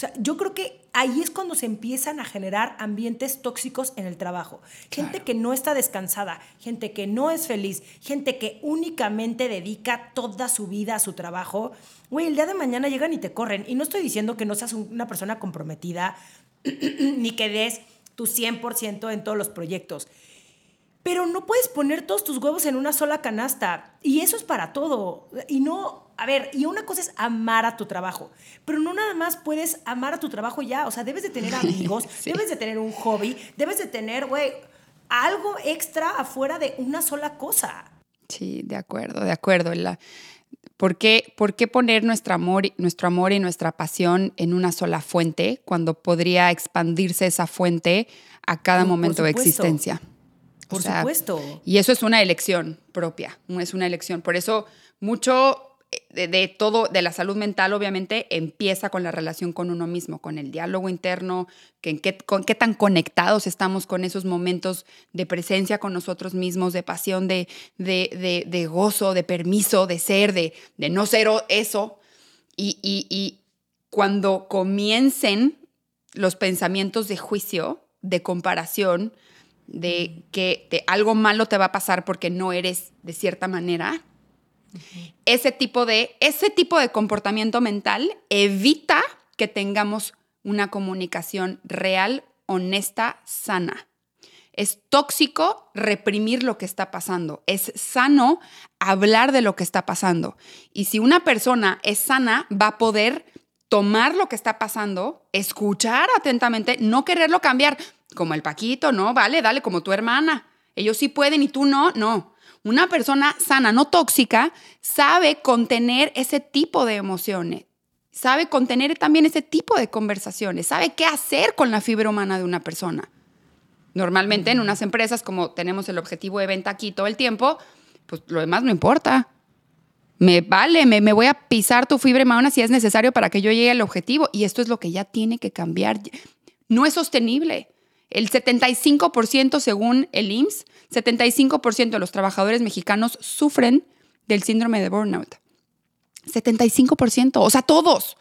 O sea, yo creo que ahí es cuando se empiezan a generar ambientes tóxicos en el trabajo. Gente que no está descansada, gente que no es feliz, gente que únicamente dedica toda su vida a su trabajo. Güey, el día de mañana llegan y te corren. Y no estoy diciendo que no seas una persona comprometida ni que des tu 100% en todos los proyectos. Pero no puedes poner todos tus huevos en una sola canasta. Y eso es para todo. Y no, a ver, y una cosa es amar a tu trabajo, pero no nada más puedes amar a tu trabajo ya. O sea, debes de tener amigos, debes de tener un hobby, debes de tener, güey, algo extra afuera de una sola cosa. Sí, de acuerdo, de acuerdo. La, ¿por, qué, ¿Por qué poner nuestro amor, nuestro amor y nuestra pasión en una sola fuente cuando podría expandirse esa fuente a cada momento de existencia? Por supuesto. Y eso es una elección propia, es una elección. Por eso mucho de, todo, de la salud mental, obviamente, empieza con la relación con uno mismo, con el diálogo interno, que, qué, con qué tan conectados estamos con esos momentos de presencia con nosotros mismos, de pasión, de, de, de gozo, de permiso, de ser, de, no ser eso. Y, y, y cuando comiencen los pensamientos de juicio, de comparación, de que de algo malo te va a pasar porque no eres de cierta manera, ese, tipo de, ese tipo de comportamiento mental evita que tengamos una comunicación real, honesta, sana. Es tóxico reprimir lo que está pasando. Es sano hablar de lo que está pasando. Y si una persona es sana, va a poder tomar lo que está pasando, escuchar atentamente, no quererlo cambiar como el Paquito, no, vale, dale, como tu hermana. Ellos sí pueden y tú no, no. Una persona sana, no tóxica, sabe contener ese tipo de emociones, sabe contener también ese tipo de conversaciones, sabe qué hacer con la fibra humana de una persona. Normalmente en unas empresas, como tenemos el objetivo de venta aquí todo el tiempo, pues lo demás no importa. Me vale, me, me voy a pisar tu fibra humana si es necesario para que yo llegue al objetivo. Y esto es lo que ya tiene que cambiar. No es sostenible. El 75% según el IMSS, 75% de los trabajadores mexicanos sufren del síndrome de burnout. 75%, o sea, todos.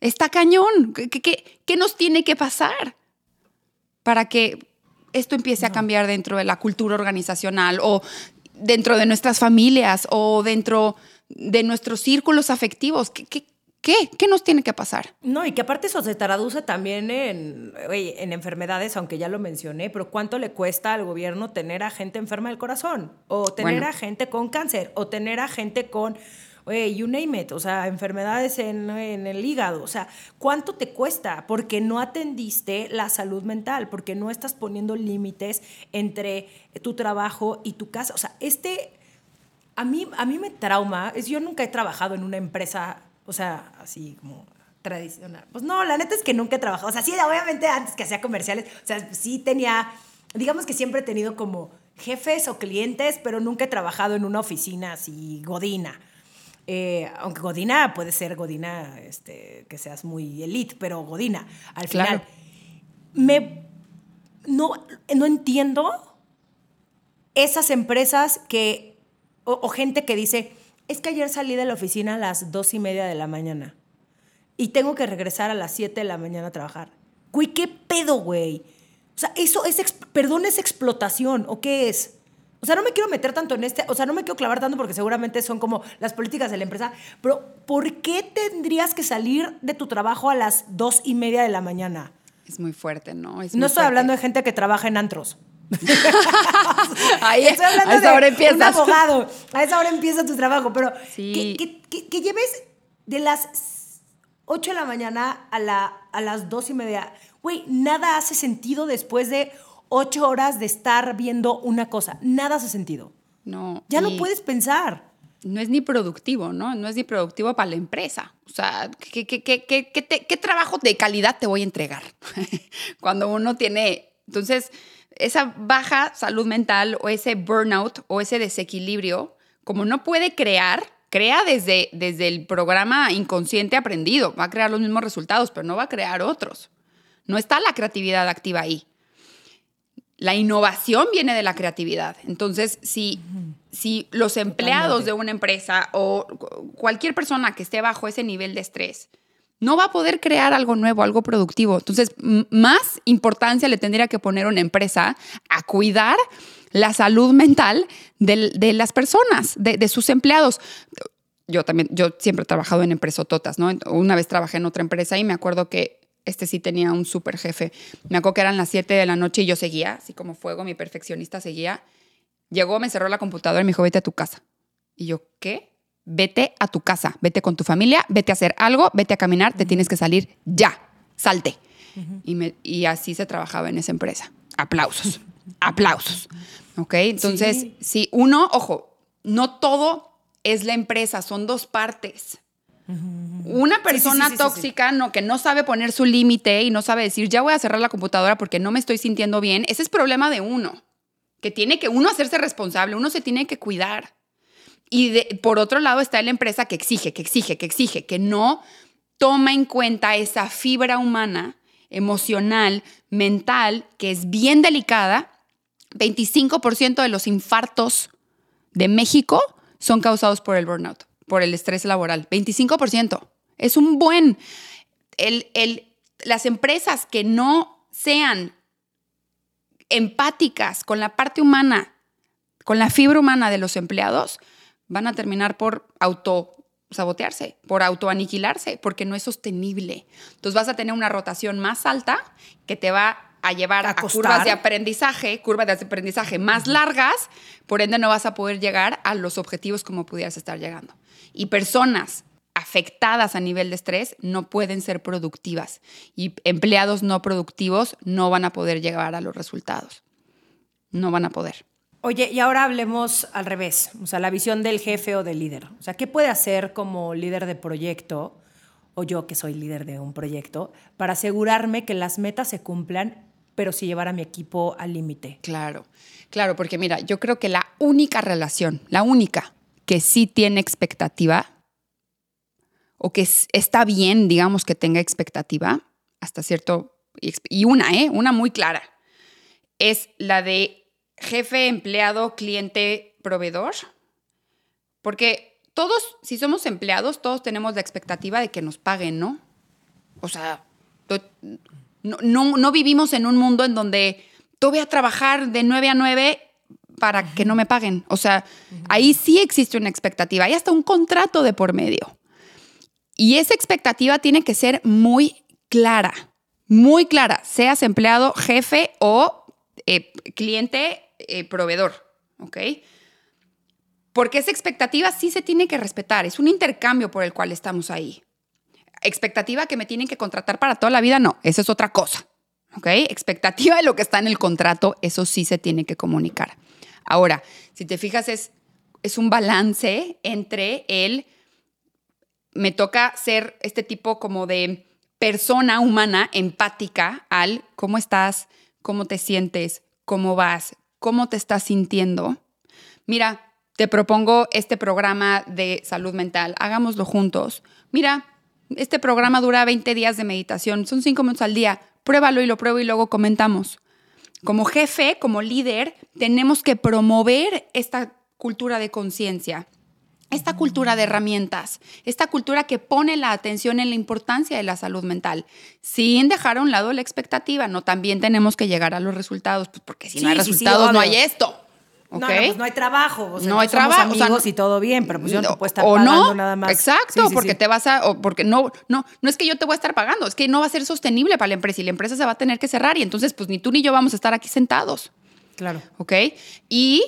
Está cañón. ¿Qué, nos tiene que pasar para que esto empiece a cambiar dentro de la cultura organizacional o dentro de nuestras familias o dentro de nuestros círculos afectivos? ¿Qué, ¿Qué? ¿Qué nos tiene que pasar? No, y que aparte eso se traduce también en, en enfermedades, aunque ya lo mencioné, pero ¿cuánto le cuesta al gobierno tener a gente enferma del corazón? O tener a gente con cáncer, o tener a gente con, oye, you name it, o sea, enfermedades en, en el hígado. O sea, ¿cuánto te cuesta? Porque no atendiste la salud mental, porque no estás poniendo límites entre tu trabajo y tu casa. O sea, este, a mí, a mí me trauma, es, yo nunca he trabajado en una empresa o sea, así como tradicional. Pues no, la neta es que nunca he trabajado. O sea, sí, obviamente antes que hacía comerciales, o sea, sí tenía, digamos que siempre he tenido como jefes o clientes, pero nunca he trabajado en una oficina así godina. Eh, aunque Godina puede ser Godina, este, que seas muy elite, pero Godina, al final. Me, no, no entiendo esas empresas que, o gente que dice, es que ayer salí de la oficina a las dos y media de la mañana y tengo que regresar a las siete de la mañana a trabajar. Güey, ¿qué pedo, güey? O sea, eso es, perdón, es explotación, ¿o qué es? O sea, no me quiero meter tanto en este, o sea, no me quiero clavar tanto porque seguramente son como las políticas de la empresa, pero ¿por qué tendrías que salir de tu trabajo a las dos y media de la mañana? Es muy fuerte, ¿no? no estoy hablando de gente que trabaja en antros. Ahí, Estoy hablando a esa hora empiezas. un abogado. A esa hora empieza tu trabajo. Pero que, lleves de las 8 de la mañana a, la, a las 2 y media. Güey, nada hace sentido después de 8 horas de estar viendo una cosa. Nada hace sentido. No. Ya no puedes pensar. No es ni productivo, ¿no? No es ni productivo para la empresa. O sea, ¿qué, qué, qué, qué trabajo de calidad te voy a entregar? Cuando uno tiene... Entonces, esa baja salud mental o ese burnout o ese desequilibrio, como no puede crear, crea desde, desde el programa inconsciente aprendido, va a crear los mismos resultados, pero no va a crear otros. No está la creatividad activa ahí. La innovación viene de la creatividad. Entonces, si, si los empleados de una empresa o cualquier persona que esté bajo ese nivel de estrés no va a poder crear algo nuevo, algo productivo. Entonces, más importancia le tendría que poner una empresa a cuidar la salud mental de, las personas, de, sus empleados. Yo también, yo siempre he trabajado en empresototas, ¿no? Una vez trabajé en otra empresa y me acuerdo que este sí tenía un super jefe. Me acuerdo que eran las 7 de la noche y yo seguía, así como fuego, mi perfeccionista seguía. Llegó, me cerró la computadora y me dijo, vete a tu casa. Y yo, ¿qué? Vete a tu casa, vete con tu familia, vete a hacer algo, vete a caminar, te tienes que salir ya, salte. y, me, y así se trabajaba en esa empresa. Aplausos, aplausos. ¿Ok? Entonces, sí. uno, ojo, no todo es la empresa, son dos partes. Una persona tóxica no, que no sabe poner su límite y no sabe decir, ya voy a cerrar la computadora porque no me estoy sintiendo bien, ese es problema de uno, que tiene que uno hacerse responsable, uno se tiene que cuidar. Y por otro lado está la empresa que exige, que exige, que exige, que no toma en cuenta esa fibra humana, emocional, mental, que es bien delicada. 25% de los infartos de México son causados por el burnout, por el estrés laboral. 25%. Es un buen... las empresas que no sean empáticas con la parte humana, con la fibra humana de los empleados, van a terminar por auto sabotearse, por autoaniquilarse, porque no es sostenible. Entonces vas a tener una rotación más alta que te va a llevar a, curvas de aprendizaje, curvas de aprendizaje más largas, por ende no vas a poder llegar a los objetivos como pudieras estar llegando. Y personas afectadas a nivel de estrés no pueden ser productivas y empleados no productivos no van a poder llegar a los resultados. No van a poder. Oye, y ahora hablemos al revés, o sea, la visión del jefe o del líder. O sea, ¿qué puede hacer como líder de proyecto, o yo que soy líder de un proyecto, para asegurarme que las metas se cumplan, pero si llevar a mi equipo al límite? Claro, claro, porque mira, yo creo que la única relación, la única que sí tiene expectativa, o que está bien, digamos, que tenga expectativa, hasta cierto, y una, ¿eh? Una muy clara, es la de jefe, empleado, cliente, proveedor. Porque todos, si somos empleados, todos tenemos la expectativa de que nos paguen, ¿no? O sea, no, vivimos en un mundo en donde tú voy a trabajar de 9 a 9 para que no me paguen. O sea, ahí sí existe una expectativa, hay hasta un contrato de por medio. Y esa expectativa tiene que ser muy clara, muy clara, seas empleado, jefe o eh, cliente eh, proveedor, ¿ok? Porque esa expectativa sí se tiene que respetar, es un intercambio por el cual estamos ahí. Expectativa que me tienen que contratar para toda la vida, no, eso es otra cosa, ¿ok? Expectativa de lo que está en el contrato, eso sí se tiene que comunicar. Ahora, si te fijas, es, es un balance entre el, me toca ser este tipo como de persona humana empática al cómo estás, cómo te sientes, cómo vas, cómo te estás sintiendo. Mira, te propongo este programa de salud mental, hagámoslo juntos. Mira, este programa dura 20 días de meditación, son 5 minutos al día, pruébalo y lo pruebo y luego comentamos. Como jefe, como líder, tenemos que promover esta cultura de conciencia, esta cultura de herramientas, esta cultura que pone la atención en la importancia de la salud mental, sin dejar a un lado la expectativa. No, también tenemos que llegar a los resultados, pues, porque si no hay resultados no hay esto. No, no, pues no hay trabajo. no hay trabajo. amigos y todo bien, pero pues yo no te puedo estar o no, nada más. Exacto, porque te vas a. O porque no, no, no es que yo te voy a estar pagando, es que no va a ser sostenible para la empresa y la empresa se va a tener que cerrar y entonces, pues ni tú ni yo vamos a estar aquí sentados. Claro. ¿Ok? Y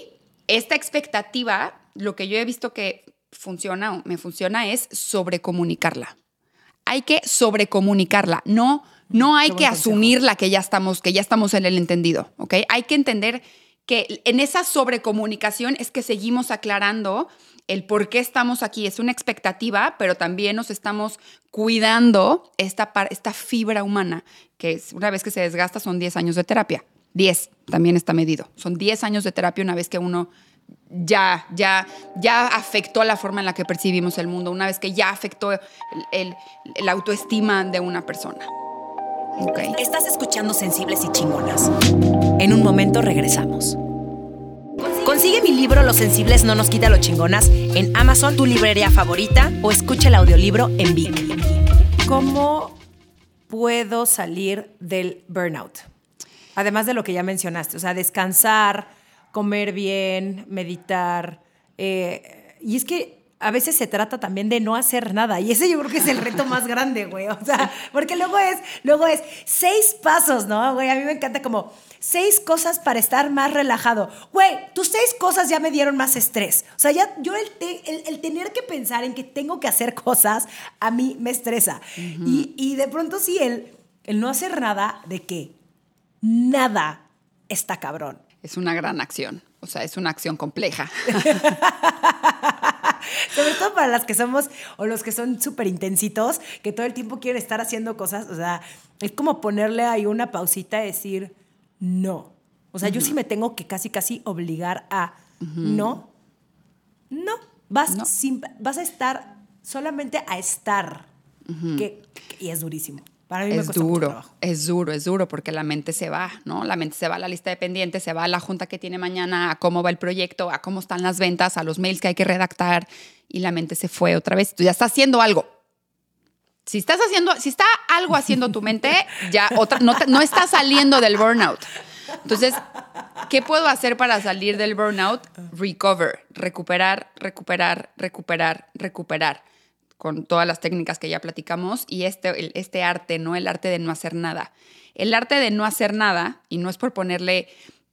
esta expectativa, lo que yo he visto que funciona o me funciona es sobrecomunicarla. Hay que sobrecomunicarla, no, no hay que asumirla que ya estamos, que ya estamos en el entendido, ¿ok? Hay que entender en esa sobrecomunicación es que seguimos aclarando el por qué estamos aquí. Es una expectativa, pero también nos estamos cuidando esta, esta fibra humana, que una vez que se desgasta son 10 años de terapia. 10 también está medido. Son 10 años de terapia una vez que uno ya, ya, ya afectó la forma en la que percibimos el mundo, una vez que ya afectó el, autoestima de una persona. Estás escuchando Sensibles y Chingonas. En un momento regresamos. Consigue mi libro Los Sensibles no nos quita lo chingonas en Amazon, tu librería favorita, o escucha el audiolibro en Vic. ¿Cómo puedo salir del burnout? Además de lo que ya mencionaste, o sea, descansar, comer bien, meditar. Eh, y es que a veces se trata también de no hacer nada. Y ese yo creo que es el reto más grande, güey. O sea, porque luego es, luego es seis pasos, ¿no, güey? A mí me encanta como seis cosas para estar más relajado. Güey, tus seis cosas ya me dieron más estrés. O sea, ya yo el, el, tener que pensar en que tengo que hacer cosas, a mí me estresa. y, y, de pronto sí, el, el no hacer nada, ¿de qué? Nada está cabrón. Es una gran acción. O sea, es una acción compleja. Sobre todo para las que somos o los que son súper intensitos, que todo el tiempo quieren estar haciendo cosas. O sea, es como ponerle ahí una pausita y decir no. O sea, yo sí me tengo que casi, casi obligar a no. No. Vas, vas a estar solamente a estar. que, y es durísimo es duro, es duro, es duro porque la mente se va, ¿no? La mente se va a la lista de pendientes, se va a la junta que tiene mañana, a cómo va el proyecto, a cómo están las ventas, a los mails que hay que redactar y la mente se fue otra vez. Tú ya estás haciendo algo. Si estás haciendo, si está algo haciendo tu mente, ya otra, no, no estás saliendo del burnout. Entonces, ¿qué puedo hacer para salir del burnout? Recover, recuperar, recuperar, recuperar, recuperar con todas las técnicas que ya platicamos, y este, este arte, ¿no? El arte de no hacer nada. El arte de no hacer nada, y no es por ponerle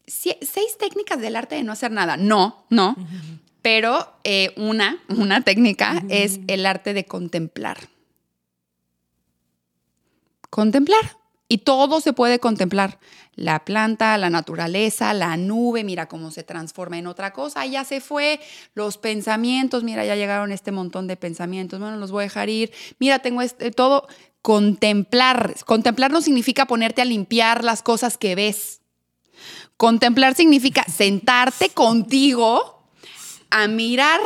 seis técnicas del arte de no hacer nada, no, no, pero eh, una, una técnica es el arte de contemplar. Contemplar. Y todo se puede contemplar. La planta, la naturaleza, la nube, mira cómo se transforma en otra cosa, ya se fue, los pensamientos, mira, ya llegaron este montón de pensamientos, bueno, los voy a dejar ir, mira, tengo este, todo, contemplar, contemplar no significa ponerte a limpiar las cosas que ves, contemplar significa sentarte contigo a mirar,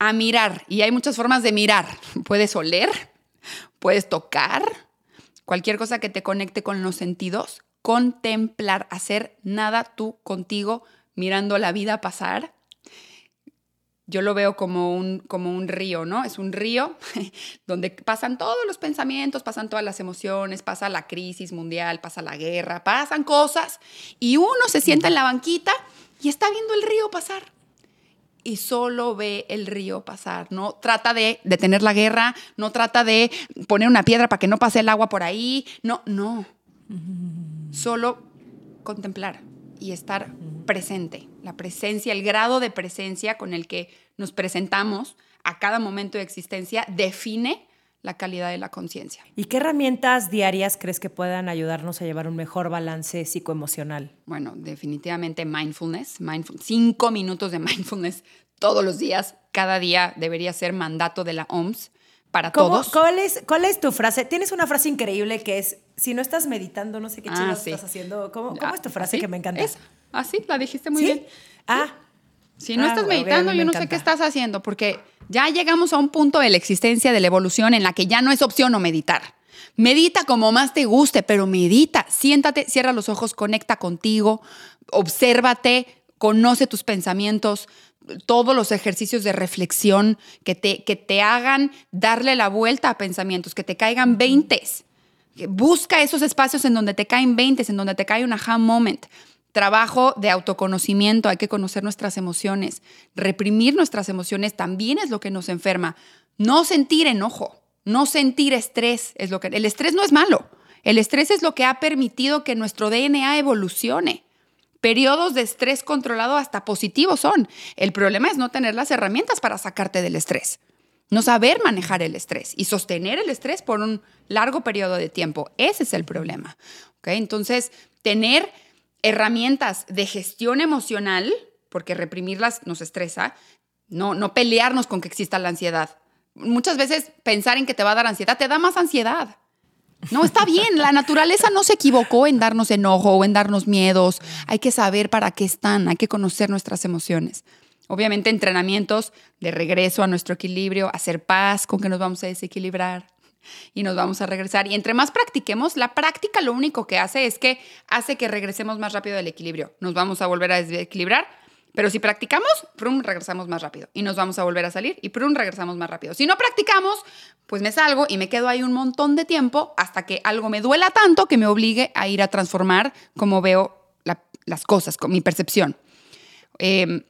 a mirar, y hay muchas formas de mirar, puedes oler, puedes tocar, cualquier cosa que te conecte con los sentidos, contemplar, hacer nada tú contigo mirando la vida pasar. Yo lo veo como un, como un río, ¿no? Es un río donde pasan todos los pensamientos, pasan todas las emociones, pasa la crisis mundial, pasa la guerra, pasan cosas y uno se sienta en la banquita y está viendo el río pasar y solo ve el río pasar. No trata de detener la guerra, no trata de poner una piedra para que no pase el agua por ahí. No, no solo contemplar y estar presente. La presencia, el grado de presencia con el que nos presentamos a cada momento de existencia define la calidad de la conciencia. ¿Y qué herramientas diarias crees que puedan ayudarnos a llevar un mejor balance psicoemocional? Bueno, definitivamente mindfulness, cinco minutos de mindfulness todos los días, cada día debería ser mandato de la OMS para todos. ¿cuál es, ¿Cuál es tu frase? Tienes una frase increíble que es, si no estás meditando, no sé qué ah, estás haciendo. ¿Cómo, ¿Cómo, es tu frase que me encanta? Ah, sí, la dijiste muy bien. Ah. Si no ah, estás meditando, yo no sé qué estás haciendo, porque ya llegamos a un punto de la existencia, de la evolución, en la que ya no es opción o meditar. Medita como más te guste, pero medita. Siéntate, cierra los ojos, conecta contigo, obsérvate, conoce tus pensamientos, todos los ejercicios de reflexión que te, que te hagan darle la vuelta a pensamientos, que te caigan veintes. Busca esos espacios en donde te caen veintes, en donde te cae un aha moment. Trabajo de autoconocimiento, hay que conocer nuestras emociones. Reprimir nuestras emociones también es lo que nos enferma. No sentir enojo, no sentir estrés es lo que el estrés no es malo. El estrés es lo que ha permitido que nuestro DNA evolucione. Periodos de estrés controlado hasta positivos son. El problema es no tener las herramientas para sacarte del estrés. No saber manejar el estrés y sostener el estrés por un largo periodo de tiempo. Ese es el problema. Entonces, tener herramientas de gestión emocional, porque reprimirlas nos estresa, no, no pelearnos con que exista la ansiedad. Muchas veces pensar en que te va a dar ansiedad te da más ansiedad. No, está bien, la naturaleza no se equivocó en darnos enojo o en darnos miedos. Hay que saber para qué están, hay que conocer nuestras emociones. Obviamente entrenamientos de regreso a nuestro equilibrio, hacer paz con que nos vamos a desequilibrar y nos vamos a regresar. Y entre más practiquemos, la práctica lo único que hace es que hace que regresemos más rápido al equilibrio. Nos vamos a volver a desequilibrar pero si practicamos, prum, regresamos más rápido y nos vamos a volver a salir y prum, regresamos más rápido. Si no practicamos, pues me salgo y me quedo ahí un montón de tiempo hasta que algo me duela tanto que me obligue a ir a transformar como veo las cosas, con mi percepción. Em,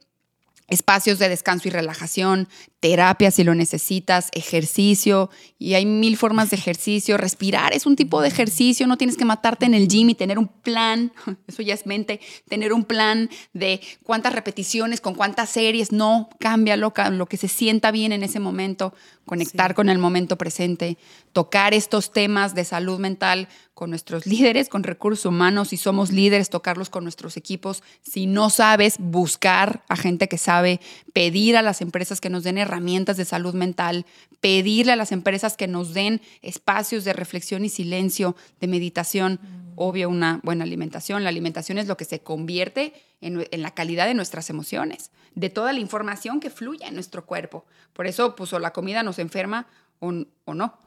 espacios de descanso y relajación, terapia si lo necesitas, ejercicio, y hay mil formas de ejercicio. Respirar es un tipo de ejercicio, no tienes que matarte en el gym y tener un plan, eso ya es mente, tener un plan de cuántas repeticiones, con cuántas series, no, cámbialo, lo que se sienta bien en ese momento, conectar con el momento presente, tocar estos temas de salud mental con nuestros líderes, con recursos humanos, si somos líderes, tocarlos con nuestros equipos, si no sabes, buscar a gente que sabe, pedir a las empresas que nos den herramientas de salud mental, pedirle a las empresas que nos den espacios de reflexión y silencio, de meditación, mm. obvio una buena alimentación. La alimentación es lo que se convierte en, la calidad de nuestras emociones, de toda la información que fluye en nuestro cuerpo. Por eso, pues, o la comida nos enferma o, o no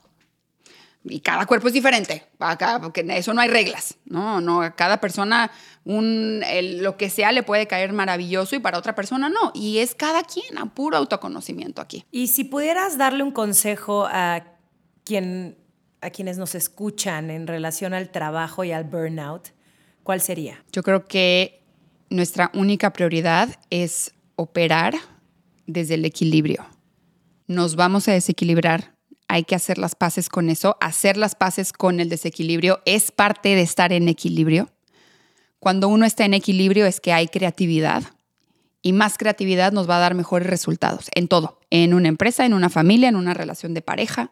y cada cuerpo es diferente, acá, porque eso no hay reglas, ¿no? no a cada persona un, lo que sea le puede caer maravilloso y para otra persona no, y es cada quien a puro autoconocimiento aquí. Y si pudieras darle un consejo a, quien, a quienes nos escuchan en relación al trabajo y al burnout, ¿cuál sería? Yo creo que nuestra única prioridad es operar desde el equilibrio. Nos vamos a desequilibrar hay que hacer las paces con eso. Hacer las paces con el desequilibrio es parte de estar en equilibrio. Cuando uno está en equilibrio es que hay creatividad y más creatividad nos va a dar mejores resultados en todo, en una empresa, en una familia, en una relación de pareja.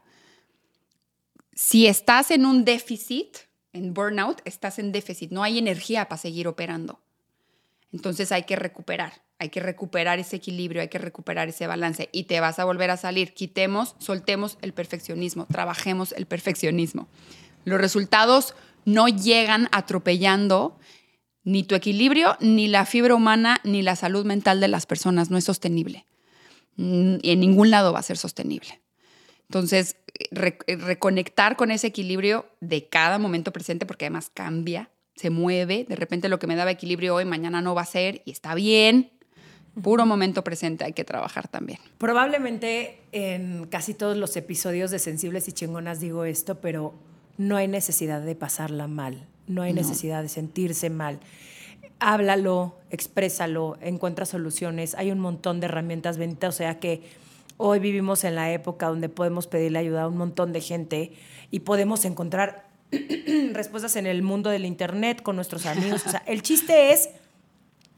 Si estás en un déficit, en burnout, estás en déficit, no hay energía para seguir operando. Entonces hay que recuperar, hay que recuperar ese equilibrio, hay que recuperar ese balance y te vas a volver a salir. Quitemos, soltemos el perfeccionismo, trabajemos el perfeccionismo. Los resultados no llegan atropellando ni tu equilibrio, ni la fibra humana, ni la salud mental de las personas. No es sostenible. Mm, y en ningún lado va a ser sostenible. Entonces, reconectar con ese equilibrio de cada momento presente, porque además cambia, se mueve, de repente lo que me daba equilibrio hoy, mañana no va a ser y está bien. Puro momento presente hay que trabajar también. Probablemente en casi todos los episodios de Sensibles y Chingonas digo esto, pero no hay necesidad de pasarla mal, no hay necesidad de sentirse mal. Háblalo, exprésalo, encuentra soluciones. Hay un montón de herramientas benditas, o sea que hoy vivimos en la época donde podemos pedirle ayuda a un montón de gente y podemos encontrar respuestas en el mundo del Internet con nuestros amigos. O sea, el chiste es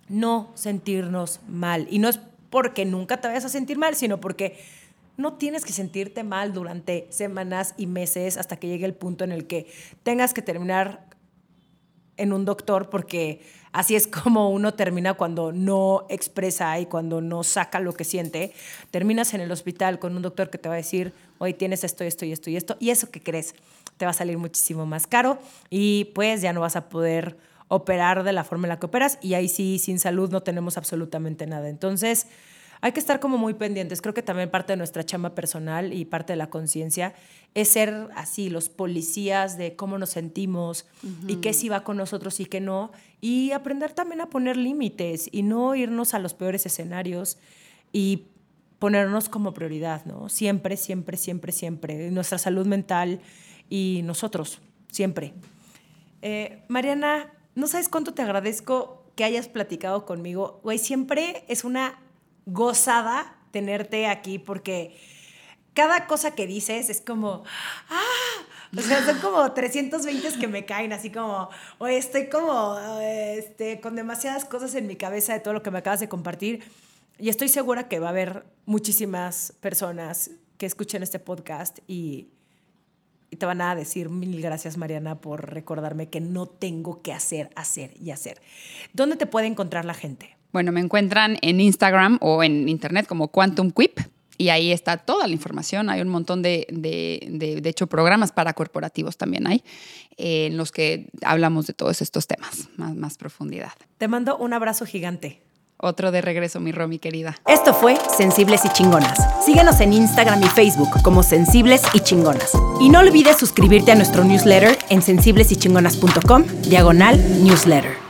no sentirnos mal. Y no es porque nunca te vayas a sentir mal, sino porque no tienes que sentirte mal durante semanas y meses hasta que llegue el punto en el que tengas que terminar en un doctor porque así es como uno termina cuando no expresa y cuando no saca lo que siente. Terminas en el hospital con un doctor que te va a decir, hoy tienes esto, esto y esto y esto, y eso que crees te va a salir muchísimo más caro y pues ya no vas a poder operar de la forma en la que operas y ahí sí, sin salud no tenemos absolutamente nada. Entonces, hay que estar como muy pendientes. Creo que también parte de nuestra chamba personal y parte de la conciencia es ser así, los policías de cómo nos sentimos y qué sí va con nosotros y qué no. Y aprender también a poner límites y no irnos a los peores escenarios y ponernos como prioridad, ¿no? Siempre, siempre, siempre, siempre. Nuestra salud mental y nosotros, siempre. Eh, Mariana, no sabes cuánto te agradezco que hayas platicado conmigo. Güey, siempre es una gozada tenerte aquí porque cada cosa que dices es como, ah, o sea, son como 320 que me caen, así como, oye, estoy como, este, con demasiadas cosas en mi cabeza de todo lo que me acabas de compartir. Y estoy segura que va a haber muchísimas personas que escuchen este podcast y, y te van a decir mil gracias Mariana por recordarme que no tengo que hacer, hacer y hacer. ¿Dónde te puede encontrar la gente? Bueno, me encuentran en Instagram o en internet como Quantum Quip y ahí está toda la información. Hay un montón de, de, de, hecho, programas para corporativos también hay, eh, en los que hablamos de todos estos temas, más, más profundidad. Te mando un abrazo gigante. Otro de regreso, mi Romy querida. Esto fue Sensibles y Chingonas. Síguenos en Instagram y Facebook como Sensibles y Chingonas. Y no olvides suscribirte a nuestro newsletter en sensiblesychingonas.com, diagonal newsletter.